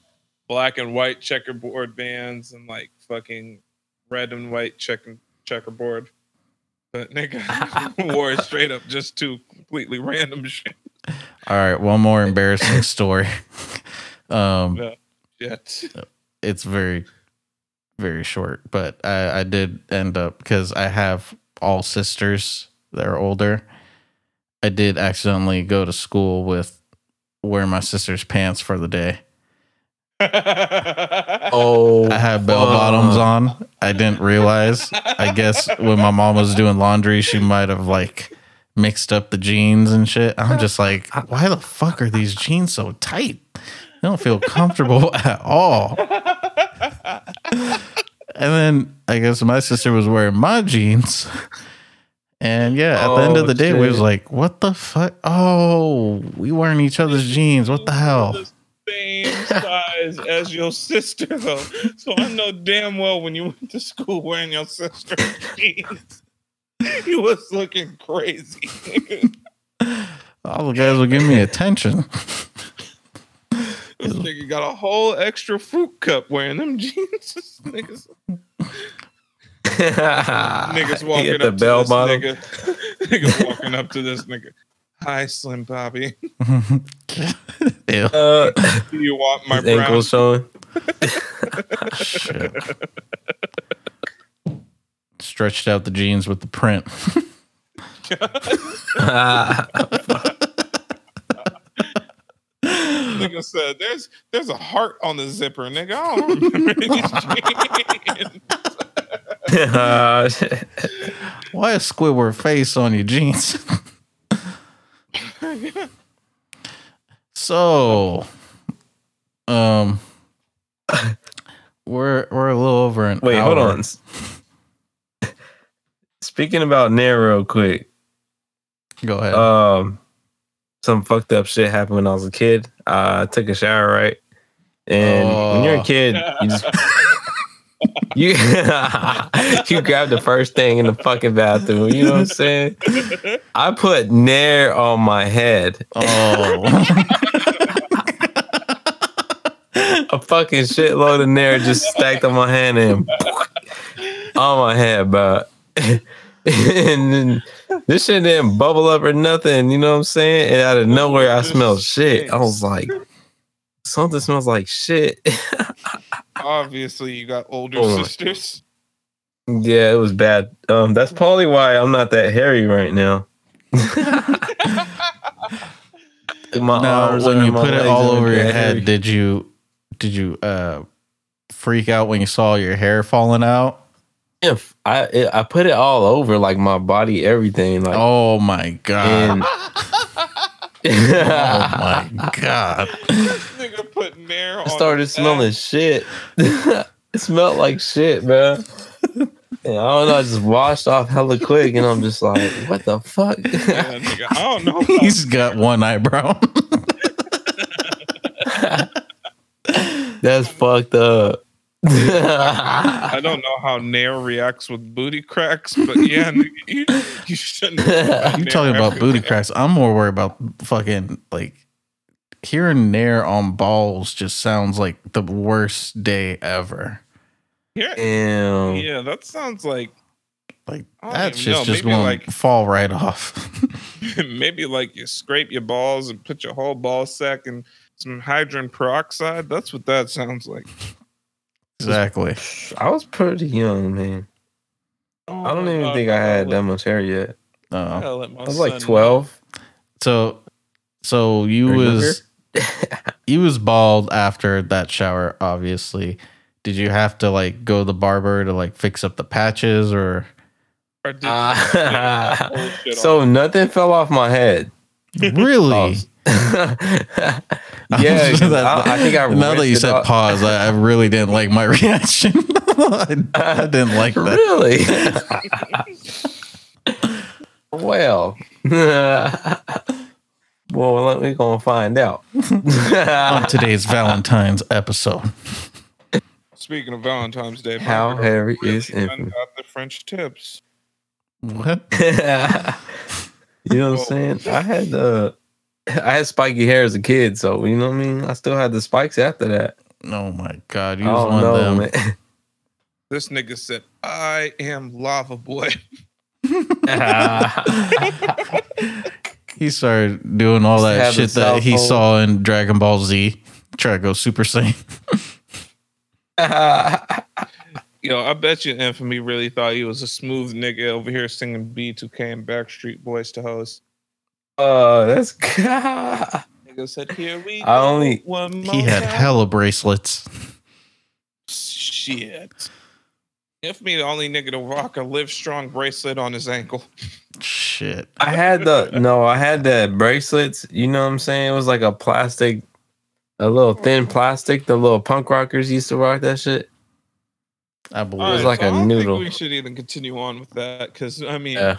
black and white checkerboard Vans and like fucking red and white checker checkerboard. But nigga wore it straight up just two completely random shit. All right, one more embarrassing story. um, Shit. it's very, very short, but I, I did end up because I have all sisters that are older. I did accidentally go to school with wear my sister's pants for the day. Oh, I had bell bottoms on. I didn't realize. I guess when my mom was doing laundry, she might have like mixed up the jeans and shit. I'm just like, why the fuck are these jeans so tight? They don't feel comfortable at all. And then I guess my sister was wearing my jeans. And yeah, at the end of Oh, the day, we was like, what the fuck? Oh, we wearing each other's jeans. What the hell? The same size as your sister, though. So I know damn well when you went to school wearing your sister's jeans, you was looking crazy. nigga. All the guys were giving me attention. This nigga got a whole extra fruit cup wearing them jeans. niggas, niggas walking up to this nigga. niggas walking up to this nigga. Hi, Slim Bobby. Ew. Uh, Do you want my his brown? ankles showing. Shit. Stretched out the jeans with the print. Nigga said, "There's there's a heart on the zipper, nigga. I don't remember these jeans." Uh, Why a Squidward face on your jeans? So, um, we're we're a little over an Wait, hold on. Speaking about Nair real quick, Go ahead. um, some fucked up shit happened when I was a kid. Uh, I took a shower, right? And when you're Oh. a kid, you just you you grab the first thing in the fucking bathroom. You know what I'm saying? I put Nair on my head. oh, A fucking shitload of Nair just stacked on my hand and on my head, bro. and this shit didn't bubble up or nothing. You know what I'm saying? And out of nowhere, I smelled shit. I was like, something smells like shit. Obviously, you got older Hold on. sisters. yeah, it was bad. Um, that's probably why I'm not that hairy right now. my now arms when you my put it all over your hairy. head, did you did you uh freak out when you saw your hair falling out? If I it, I put it all over like my body, everything like Oh my god! and oh my god! This nigga put Nair on. I started his smelling ass. shit. it smelled like shit, man. And I don't know, I just washed off hella quick, and I'm just like, what the fuck? Yeah, nigga, I don't know. He's got one eyebrow. That's fucked up. I don't know how Nair reacts with booty cracks, but yeah, you, you shouldn't. have You Nair talking about booty everywhere. cracks? I'm more worried about fucking like hearing Nair on balls. Just sounds like the worst day ever. Yeah, Damn. yeah, that sounds like Like I don't that shit's know, just maybe going like- to fall right off. maybe like you scrape your balls and put your whole ball sack in some hydrogen peroxide. That's what that sounds like. Exactly. I was pretty young, man. I don't even think I had that much hair yet. Uh, I was like 12. so so you Or was you was bald after that shower. Obviously, did you have to like go to the barber to like fix up the patches or? Or did you get that whole shit so off? nothing fell off my head. Really? Yeah, 'cause I, I think I now that you said off- pause, I, I really didn't like my reaction. I, I didn't like that. Really? well, well, let me go and find out. On today's Valentine's episode, Speaking of Valentine's Day, How girl hairy is done infant? got the French tips. what? you know what I'm saying? I had uh, I had spiky hair as a kid, so you know what I mean. I still had the spikes after that. Oh my god, you I was don't one know, of them. man. This nigga said, "I am Lava Boy." He started doing all that shit that he Pole. saw in Dragon Ball Z. Try to go Super Saiyan. Yo, I bet you Infamy really thought he was a smooth nigga over here singing B2K and Backstreet Boys to host. Uh, that's Nigga Nigga said, "Here we I go, only- one more He had time." hella bracelets. shit." If me the only nigga to rock a Livestrong bracelet on his ankle. Shit. I had the no, I had the bracelets. You know what I'm saying? It was like a plastic, a little thin plastic. The little punk rockers used to rock that shit. I All believe. was like so a I don't noodle. Think we should even continue on with that because I mean, Yeah.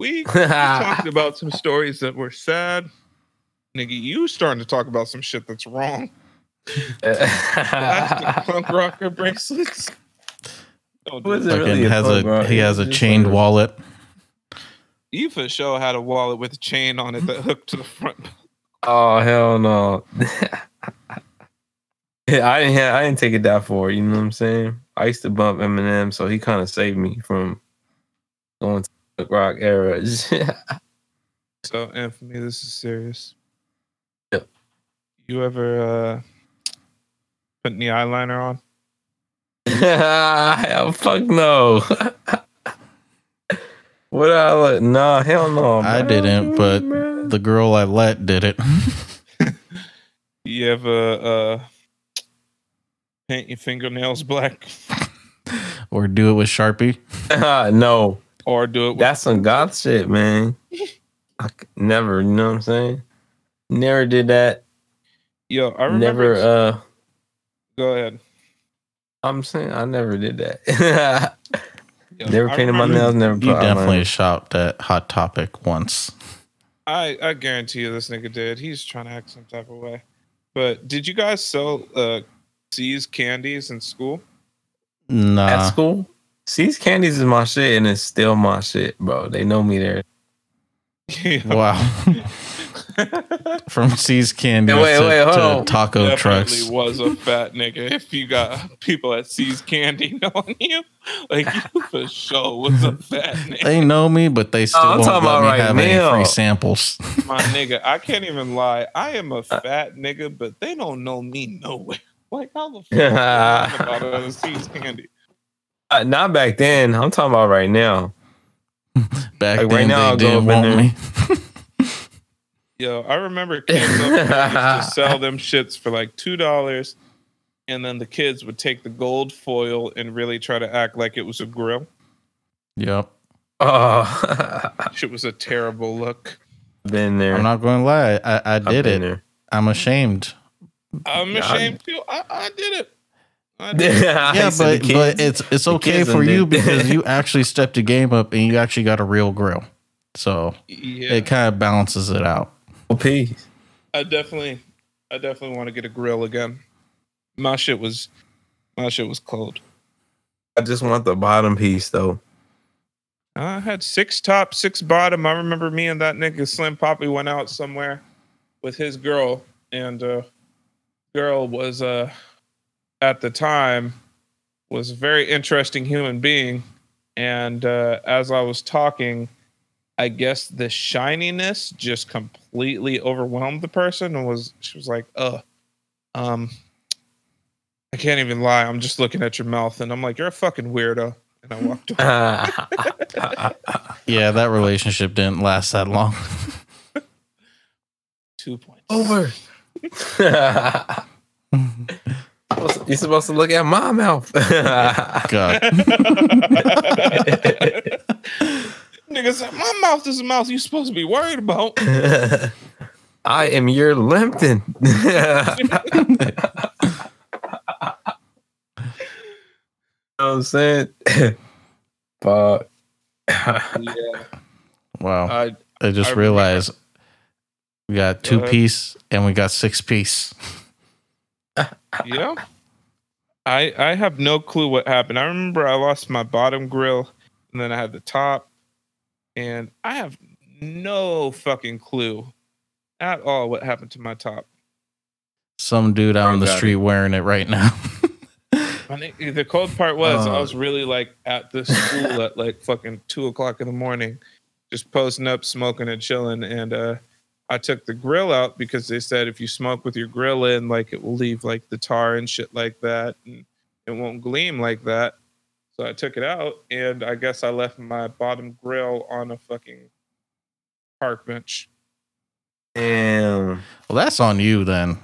We, we talked about some stories that were sad. Nigga, you starting to talk about some shit that's wrong. Punk rocker bracelets. Don't do Was it really has a rock? he has a chained like- wallet. You for sure had a wallet with a chain on it that hooked to the front. Oh hell no! yeah, I didn't. Have, I didn't take it that far. You know what I'm saying? I used to bump Eminem, so he kind of saved me from going to the rock era. So, and for me, this is serious. Yep. You ever uh, put any eyeliner on? hell, fuck no. what I let? Nah, hell no. I man. didn't, but Man. The girl I let did it. You ever uh, paint your fingernails black or do it with Sharpie. no, or do it with that's some goth shit, man. I c- never. You know what I'm saying? Never did that. Yo, I remember. Never. Uh, go ahead. I'm saying I never did that. Yo, never I painted my nails. Never. You definitely eyeliner. shopped at Hot Topic once. I I guarantee you, this nigga did. He's trying to act some type of way. But did you guys sell uh, See's candies in school? No at school. See's candies is my shit, and it's still my shit, bro. They know me there. Wow. From See's Candy Hey, wait, to, wait, hold to on. taco Definitely trucks. was a fat nigga. If you got people at See's Candy knowing you, like you for sure was a fat nigga. They know me, but they still I'm won't let about me right have any free samples. My nigga, I can't even lie. I am a uh, fat nigga, but they don't know me nowhere. Like how the fuck am I about it See's Candy? Uh, not back then. I'm talking about right now. Back Like, right then, now, I'll they go didn't want me. Yo, I remember kids up used to sell them shits for like two dollars, and then the kids would take the gold foil and really try to act like it was a grill. Yep. Oh, Shit was a terrible look. been there. I'm not going to lie. I, I did it. there. I'm ashamed. I'm God. ashamed too. I, I did it. I. Yeah, but but it's it's okay for you because you actually stepped the game up and you actually got a real grill. So Yeah, it kind of balances it out. peace. I definitely, I definitely want to get a grill again. My shit was, my shit was cold. I just want the bottom piece though. I had six top, six bottom. I remember me and that nigga Slim Poppy went out somewhere with his girl, and uh, girl was uh, at the time was a very interesting human being. And uh, as I was talking, I guess the shininess just completely overwhelmed the person, and was she was like, "Uh, um, I can't even lie. I'm just looking at your mouth, and I'm like, you're a fucking weirdo." And I walked away. Yeah, that relationship didn't last that long. Two points. Over. You're supposed to look at my mouth. God. Nigga said, my mouth is a mouth you supposed to be worried about. I am your Lempton. you know what I'm saying? Fuck. yeah. Wow. I, I just I realized we got two ahead. piece and we got six piece. Yeah. I I have no clue what happened. I remember I lost my bottom grill and then I had the top. And I have no fucking clue at all what happened to my top. Some dude out on the Got it. street wearing it right now. I think the cold part was I Uh. was really like at the school at like fucking two o'clock in the morning, just posting up, smoking and chilling. And uh, I took the grill out because they said if you smoke with your grill in, like it will leave like the tar and shit like that, and it won't gleam like that. So I took it out, and I guess I left my bottom grill on a fucking park bench. Damn. Well, that's on you then.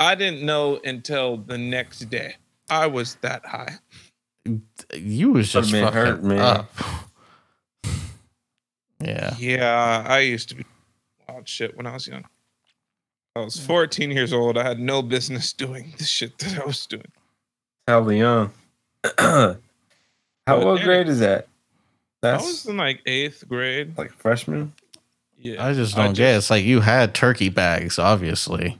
I didn't know until the next day. I was that high. You was just been fucking hurt, man. up. Yeah. Yeah, I used to be wild shit when I was young. I was 14 years old. I had no business doing the shit that I was doing. Hell young. How But what grade is that? I was in like eighth grade. like freshman. Yeah, I just don't get it. It's like you had turkey bags, obviously.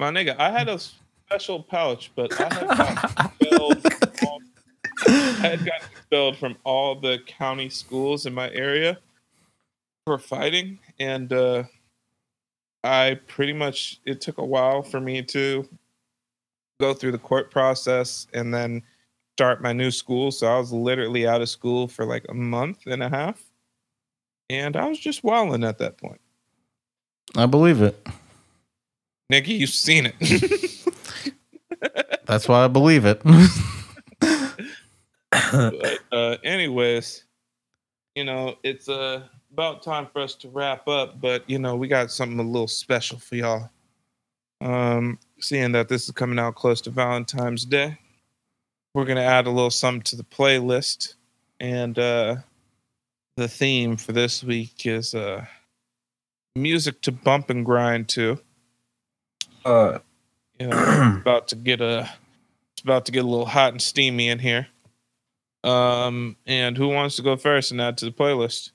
My nigga, I had a special pouch, but I had gotten expelled. All, I had gotten expelled from all the county schools in my area for fighting, and uh, I pretty much it took a while for me to go through the court process and then start my new school. So I was literally out of school for like a month and a half, and I was just wilding at that point. I believe it. Nikki, you've seen it. That's why I believe it. but uh, anyways, you know, it's uh, about time for us to wrap up. But you know, we got something a little special for y'all. Um, seeing that this is coming out close to Valentine's Day, we're gonna add a little something to the playlist, and uh, the theme for this week is uh, music to bump and grind to. uh, You know, about to get a it's about to get a little hot and steamy in here. Um, and who wants to go first and add to the playlist?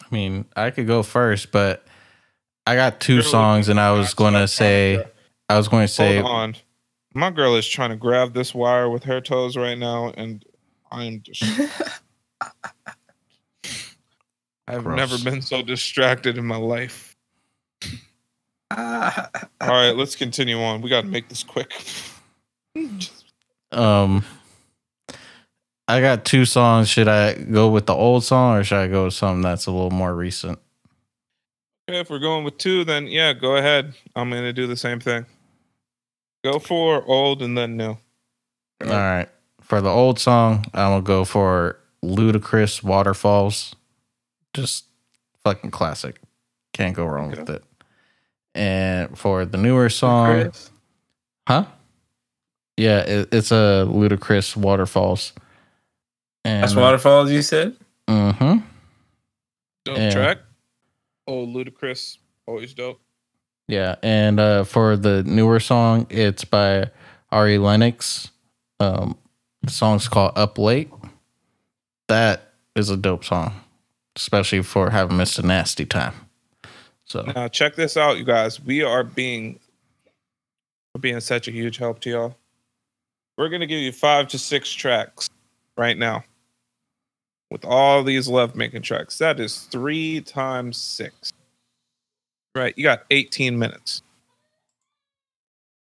I mean, I could go first, but I got two Really? songs, and I was going to say, I was going to say, Hold on. My girl is trying to grab this wire with her toes right now, and I'm just I've Gross. never been so distracted in my life. All right, let's continue on. We gotta make this quick. um, I got two songs. Should I go with the old song, or should I go with something that's a little more recent? Okay, if we're going with two, then yeah, go ahead. I'm gonna do the same thing. Go for old and then new. All right. For the old song, I'm gonna go for Ludacris Waterfalls. Just fucking classic. Can't go wrong with it. And for the newer song, Chris? huh? Yeah, it, it's a Ludacris Waterfalls. And, That's waterfalls. You said. Mm-hmm. Dope Yeah. track. Old Ludacris, always dope. Yeah, and uh, for the newer song, it's by Ari Lennox. Um, the song's called "Up Late." That is a dope song, especially for having missed a nasty time. So Now check this out, you guys. We are being we're being such a huge help to y'all. We're gonna give you five to six tracks right now. With all these love making tracks. That is three times six. Right, you got 18 minutes.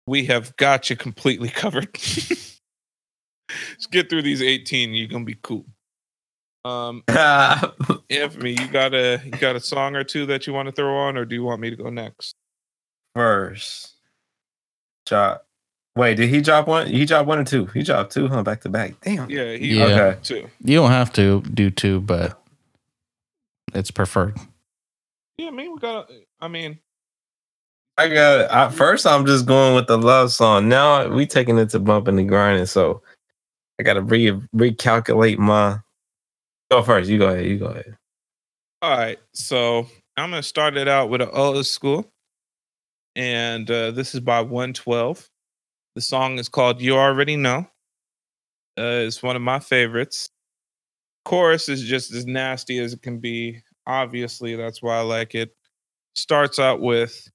We have got you completely covered. Let's get through these 18. You're gonna be cool. Um, Anthony, you got a you got a song or two that you want to throw on, or do you want me to go next? First, drop. Wait, did he drop one? He dropped one or two. He dropped two, huh? Back to back. Damn. Yeah, he Yeah. Okay. too. you don't have to do two, but it's preferred. Yeah, I mean we got. I mean, I got at first. I'm just going with the love song. Now we taking it to bumping and grinding. So I got to re recalculate my. Go first. You go ahead. You go ahead. all right. So I'm gonna start it out with an old school, and uh, this is by 112. The song is called "You Already Know." Uh, it's one of my favorites. Chorus is just as nasty as it can be. Obviously, that's why I like it. Starts out with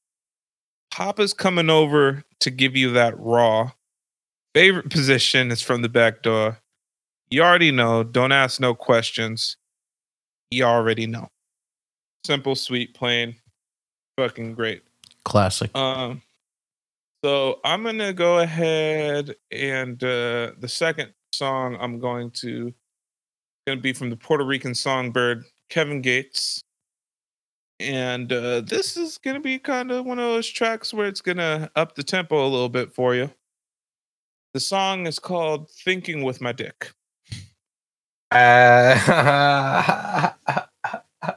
Papa's coming over to give you that raw. Favorite position is from the back door. You already know. Don't ask no questions. You already know. Simple, sweet, plain, fucking great. Classic. Um, so I'm gonna go ahead and uh, the second song I'm going to gonna be from the Puerto Rican songbird Kevin Gates, and uh, this is gonna be kind of one of those tracks where it's gonna up the tempo a little bit for you. The song is called "Thinking with My Dick." Uh,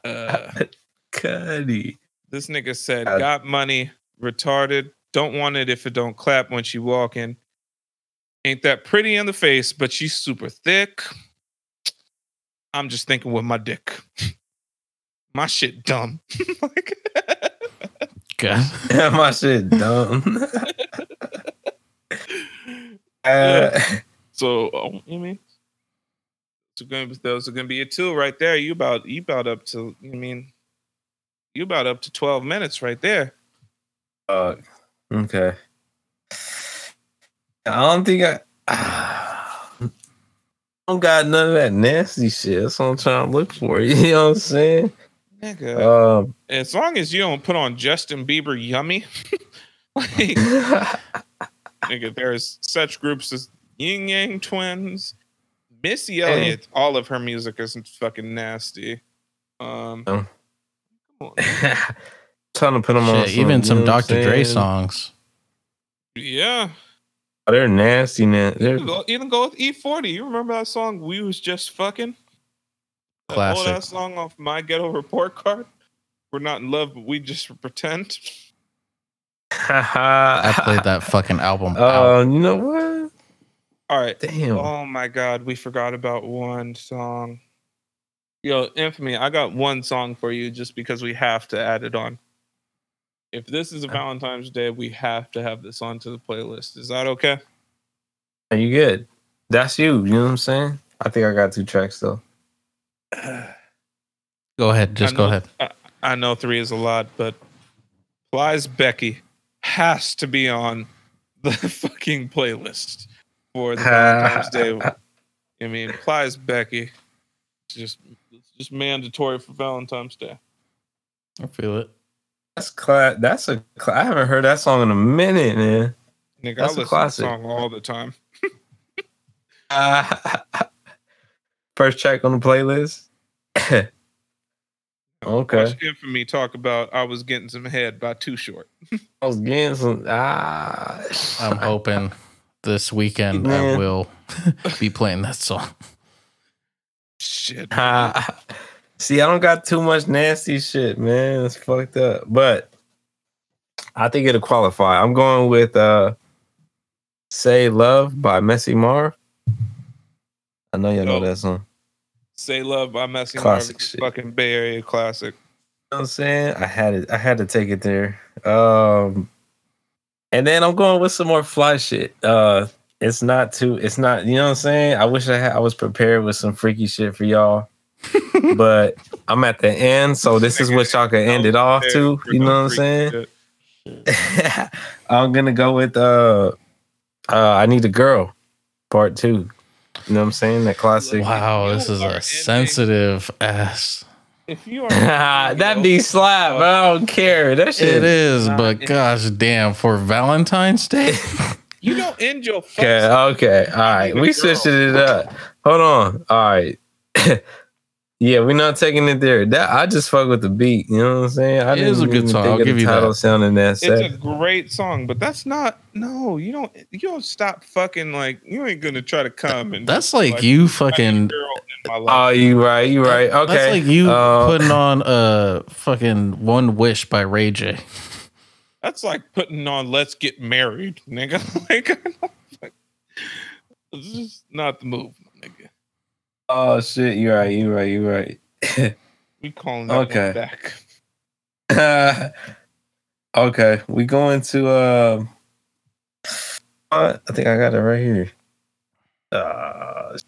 Uh, Cuddy. This nigga said, got money, retarded, don't want it if it don't clap when she walking. Ain't that pretty in the face, but she's super thick. I'm just thinking with my dick. my shit dumb. like, God. My shit dumb. uh, so um, you mean so gonna those are gonna be a two right there. You about you about up to you mean you about up to twelve minutes right there. uh, okay. I don't think I. I don't got none of that nasty shit. That's what I'm trying to look for. You know what I'm saying? Nigga. Um, as long as you don't put on Justin Bieber yummy. like nigga, there's such groups as Ying Yang Twins, Missy Elliott. All of her music isn't fucking nasty. Um, Oh. come on. Trying to put them on. Shit, even you some know Dr. Dre songs. yeah, Oh, they're nasty, man. They're even go, even go with E40. You remember that song? We was just fucking. That old Classic. ass song off my ghetto report card. We're not in love, but we just pretend. I played that fucking album. Oh, out. Oh, you know what? All right. Damn. Oh my god, we forgot about one song. Yo, Infamy, I got one song for you just because we have to add it on. If this is a Valentine's Day, we have to have this onto the playlist. Is that okay? Are you good? That's you. You know what I'm saying? I think I got two tracks though. Go ahead. Just I go ahead. I, I know three is a lot, but Plies Becky has to be on the fucking playlist for the Valentine's Day. I mean, Plies Becky, it's just it's just mandatory for Valentine's Day. I feel it. That's cla- That's a. Cl- I haven't heard that song in a minute, man. Nigga, That's I a listen classic. to the song all the time. First check on the playlist. okay, Watch Infamy talk about I was getting some head by Too Short. I was getting some. Ah, I'm hoping this weekend I will be playing that song. Shit. See, I don't got too much nasty shit, man. It's fucked up. But I think it'll qualify. I'm going with uh Say Love by Messy Marv. I know y'all know that song. Say Love by Messy Classic Marvin, shit. fucking Bay Area classic. You know what I'm saying? I had it. I had to take it there. Um and then I'm going with some more fly shit. Uh it's not too it's not, you know what I'm saying? I wish I had I was prepared with some freaky shit for y'all. but I'm at the end, so this is what y'all can end it off to. You know what I'm saying? I'm gonna go with uh uh I need a girl part two. You know what I'm saying? That classic. Wow, this is a sensitive ass. If you are that'd be slap. I don't care. That shit. It is, but gosh damn, for Valentine's Day. you don't end your Okay, okay. All right. We girl. switching it up. Hold on. All right. Yeah, we're not taking it there. That I just fuck with the beat. You know what I'm saying? I It is a didn't good song. I'll give you title that. sounding that It's set. a great song, but that's not. No, you don't. You don't stop fucking like. You ain't gonna try to come and. That's like like, you I need a fucking. girl in my Oh, life. you right. You right. Okay. That's like you Uh, putting on a fucking One Wish by Ray J. That's like putting on "Let's Get Married," nigga. like, I don't, this is not the move, nigga. Oh shit. You're right. You're right. You're right. We calling that Okay. one back. okay, we going to uh, uh I think I got it right here. Uh,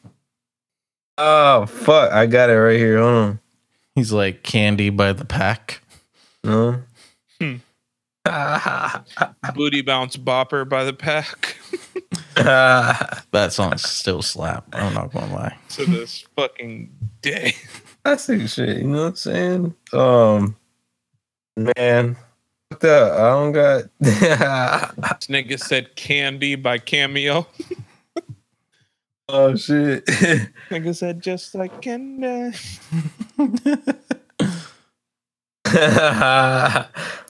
oh fuck, I got it right here. Hold on. He's like Candy by the Pack. No. Hmm. Booty bounce bopper by the pack That song still slap. I'm not gonna lie. to this fucking day. Classic shit, you know what I'm saying? Um man. What the I don't got This nigga said "Candy" by Cameo. Oh shit. Nigga said just like Candy.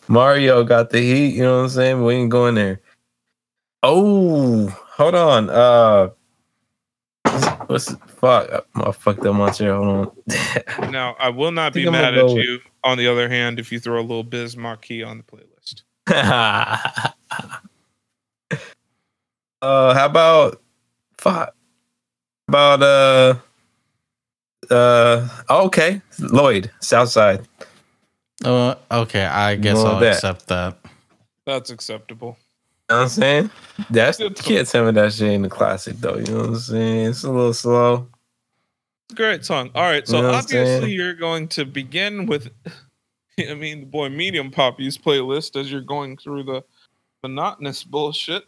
Mario got the heat, you know what I'm saying? We ain't going there. Oh, hold on. Uh What's fuck? I fucked up my chair. Hold on. Now, I will not be I'm mad at go with- you. On the other hand, if you throw a little Biz Markie on the playlist. uh, how about fuck? About uh, uh, okay, Lloyd, Southside. Uh, okay, I guess I'll that. accept that. That's acceptable. You know what I'm saying? That's you can't tell me that shit ain't a classic though. You know what I'm saying? It's a little slow. Great song. All right. So You know obviously you're going to begin with I mean the boy medium poppies playlist as you're going through the monotonous bullshit.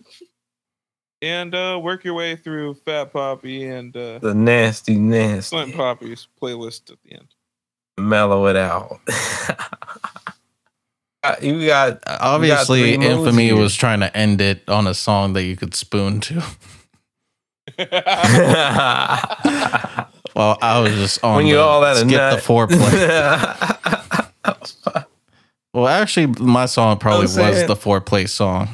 And uh work your way through Fat Poppy and uh The nasty, nasty. Slim Poppy's playlist at the end. mellow it out. Uh, you got Obviously, three moves Infamy here. was trying to end it on a song that you could spoon to. Well, I was just on when you the, all that a skip nut. the foreplay. well, actually, my song probably was saying- the foreplay song,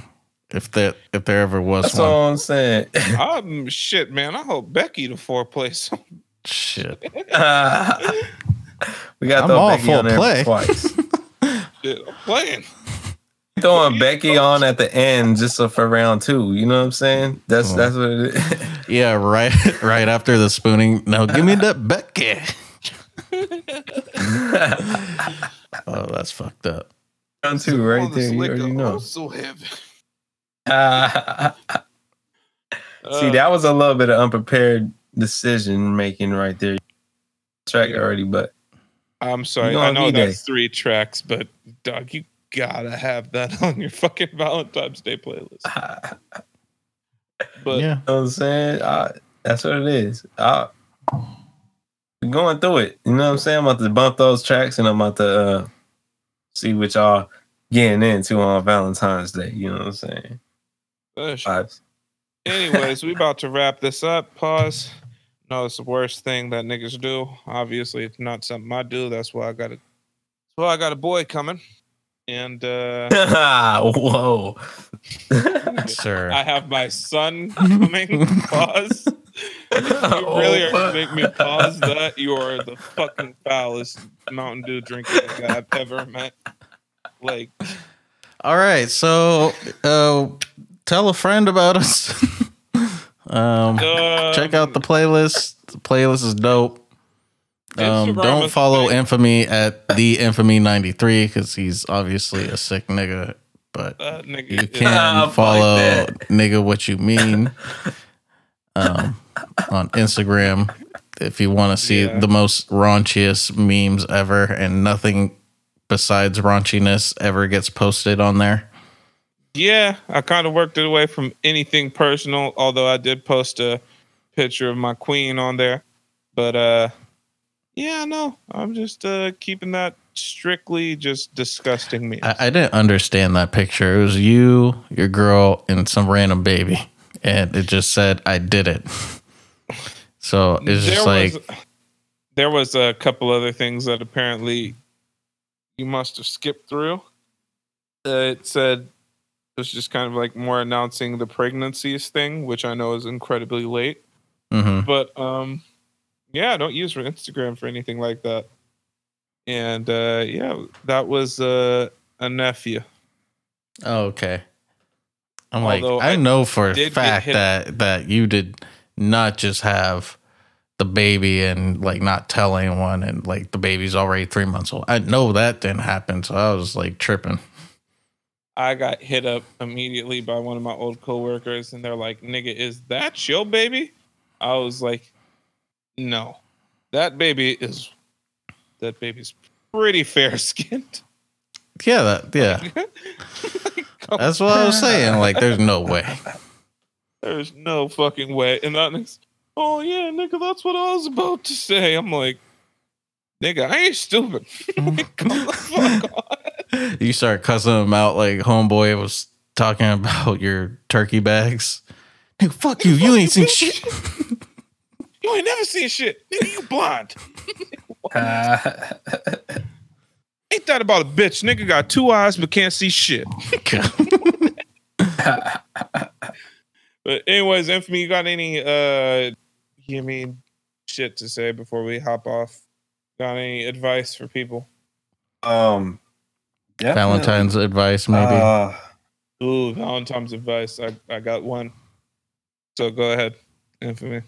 if that if there ever was That's one. all I'm saying. um shit, man. I hope Becky the foreplay song. Shit. we got I'm all Becky full on there play. twice. Shit, I'm playing. Throwing Becky on at the end just for round two. You know what I'm saying? That's Oh. that's what it is. Yeah, right. Right after the spooning. Now give me that Becky. Oh, that's fucked up. round two right there. You liquor, already know. so heavy. See, that was a little bit of unprepared decision making right there. Track already, but I'm sorry. You I know V-Day. that's three tracks, but dog, you gotta have that on your fucking Valentine's Day playlist. But yeah. You know what I'm saying? I, that's what it is. I, we're going through it. You know what I'm saying? I'm about to bump those tracks and I'm about to uh, see what y'all getting into on Valentine's Day. You know what I'm saying? sh- Vibes. anyways, we about to wrap this up. Pause. No, it's the worst thing that niggas do. Obviously, it's not something I do. That's why I got a. That's why I got a boy coming, and uh Whoa. Sir. I have my son coming. Pause. you really are gonna make me pause that. You are the fucking foulest Mountain Dew drinking guy I've ever met. Like, All right. So uh tell a friend about us. um check out the playlist. The playlist is dope. Um, don't follow big. Infamy at the Infamy ninety three because he's obviously a sick nigga. But that nigga. you can Ah, follow that. nigga what you mean um, on Instagram if you want to see Yeah. the most raunchiest memes ever and nothing besides raunchiness ever gets posted on there. Yeah, I kind of worked it away from anything personal, although I did post a picture of my queen on there. But uh yeah, no, I'm just uh keeping that strictly just disgusting me. I, I didn't understand that picture. It was you, your girl, and some random baby, and it just said, "I did it." So it's just like, was there was a couple other things that apparently you must have skipped through. Uh, it said was just kind of like more announcing the pregnancies thing, which I know is incredibly late. mhm. but um yeah I don't use for instagram for anything like that and uh yeah that was uh a nephew Oh, okay. I'm Although like, I, I know for a fact that that you did not just have the baby and like not tell anyone, and like the baby's already three months old. I know that didn't happen, so I was like tripping. I got hit up immediately by one of my old coworkers and they're like nigga is that your baby i was like no that baby is that baby's pretty fair skinned Yeah, that yeah, that's what I was saying. Like, there's no way. There's no fucking way. And that next, oh yeah, nigga, that's what I was about to say. I'm like, nigga, I ain't stupid. Like, Come the fuck on. You start cussing him out like homeboy was talking about your turkey bags. Nigga, fuck you. You ain't seen shit. You ain't never seen shit. Nigga, you blind. Ain't that about a bitch? Nigga got two eyes but can't see shit. But anyways, Infamy, you got any uh gimme shit to say before we hop off? Got any advice for people? Um, definitely. Valentine's advice, maybe. Uh, Ooh, Valentine's advice. I, I got one. So go ahead, infamy.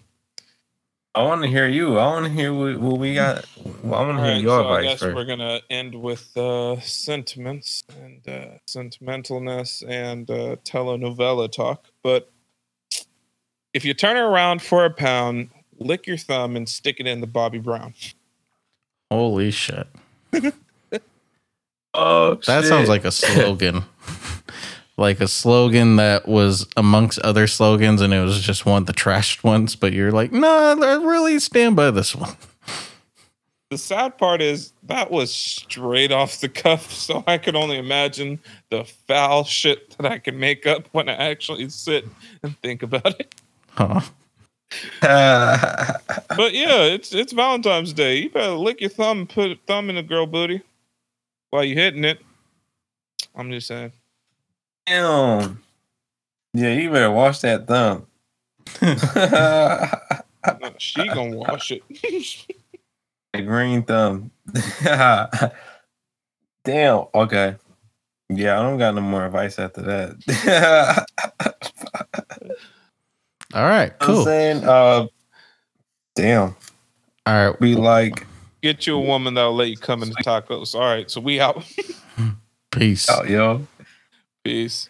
I want to hear you. I want to hear what, what we got. Well, I want to hear Alright, your so I advice guess first. we're gonna end with uh, sentiments and uh, sentimentalness and uh, telenovela talk. But if you turn it around for a pound, lick your thumb and stick it in the Bobby Brown. Holy shit. Oh, That sounds like a slogan. like a slogan that was amongst other slogans and it was just one of the trashed ones, but you're like, no, I really stand by this one. The sad part is that was straight off the cuff, so I could only imagine the foul shit that I can make up when I actually sit and think about it. Huh. But yeah, it's it's Valentine's Day. You better lick your thumb, and put a thumb in the girl booty while you hitting it. I'm just saying. Damn. Yeah, you better wash that thumb. No, she gonna wash it. green thumb. Damn. Okay. Yeah, I don't got no more advice after that. All right, I'm cool. saying, uh, damn. All right. We like, Get you a mm. woman that'll let you come into tacos. All right, so we out. Peace. oh, yo. Peace.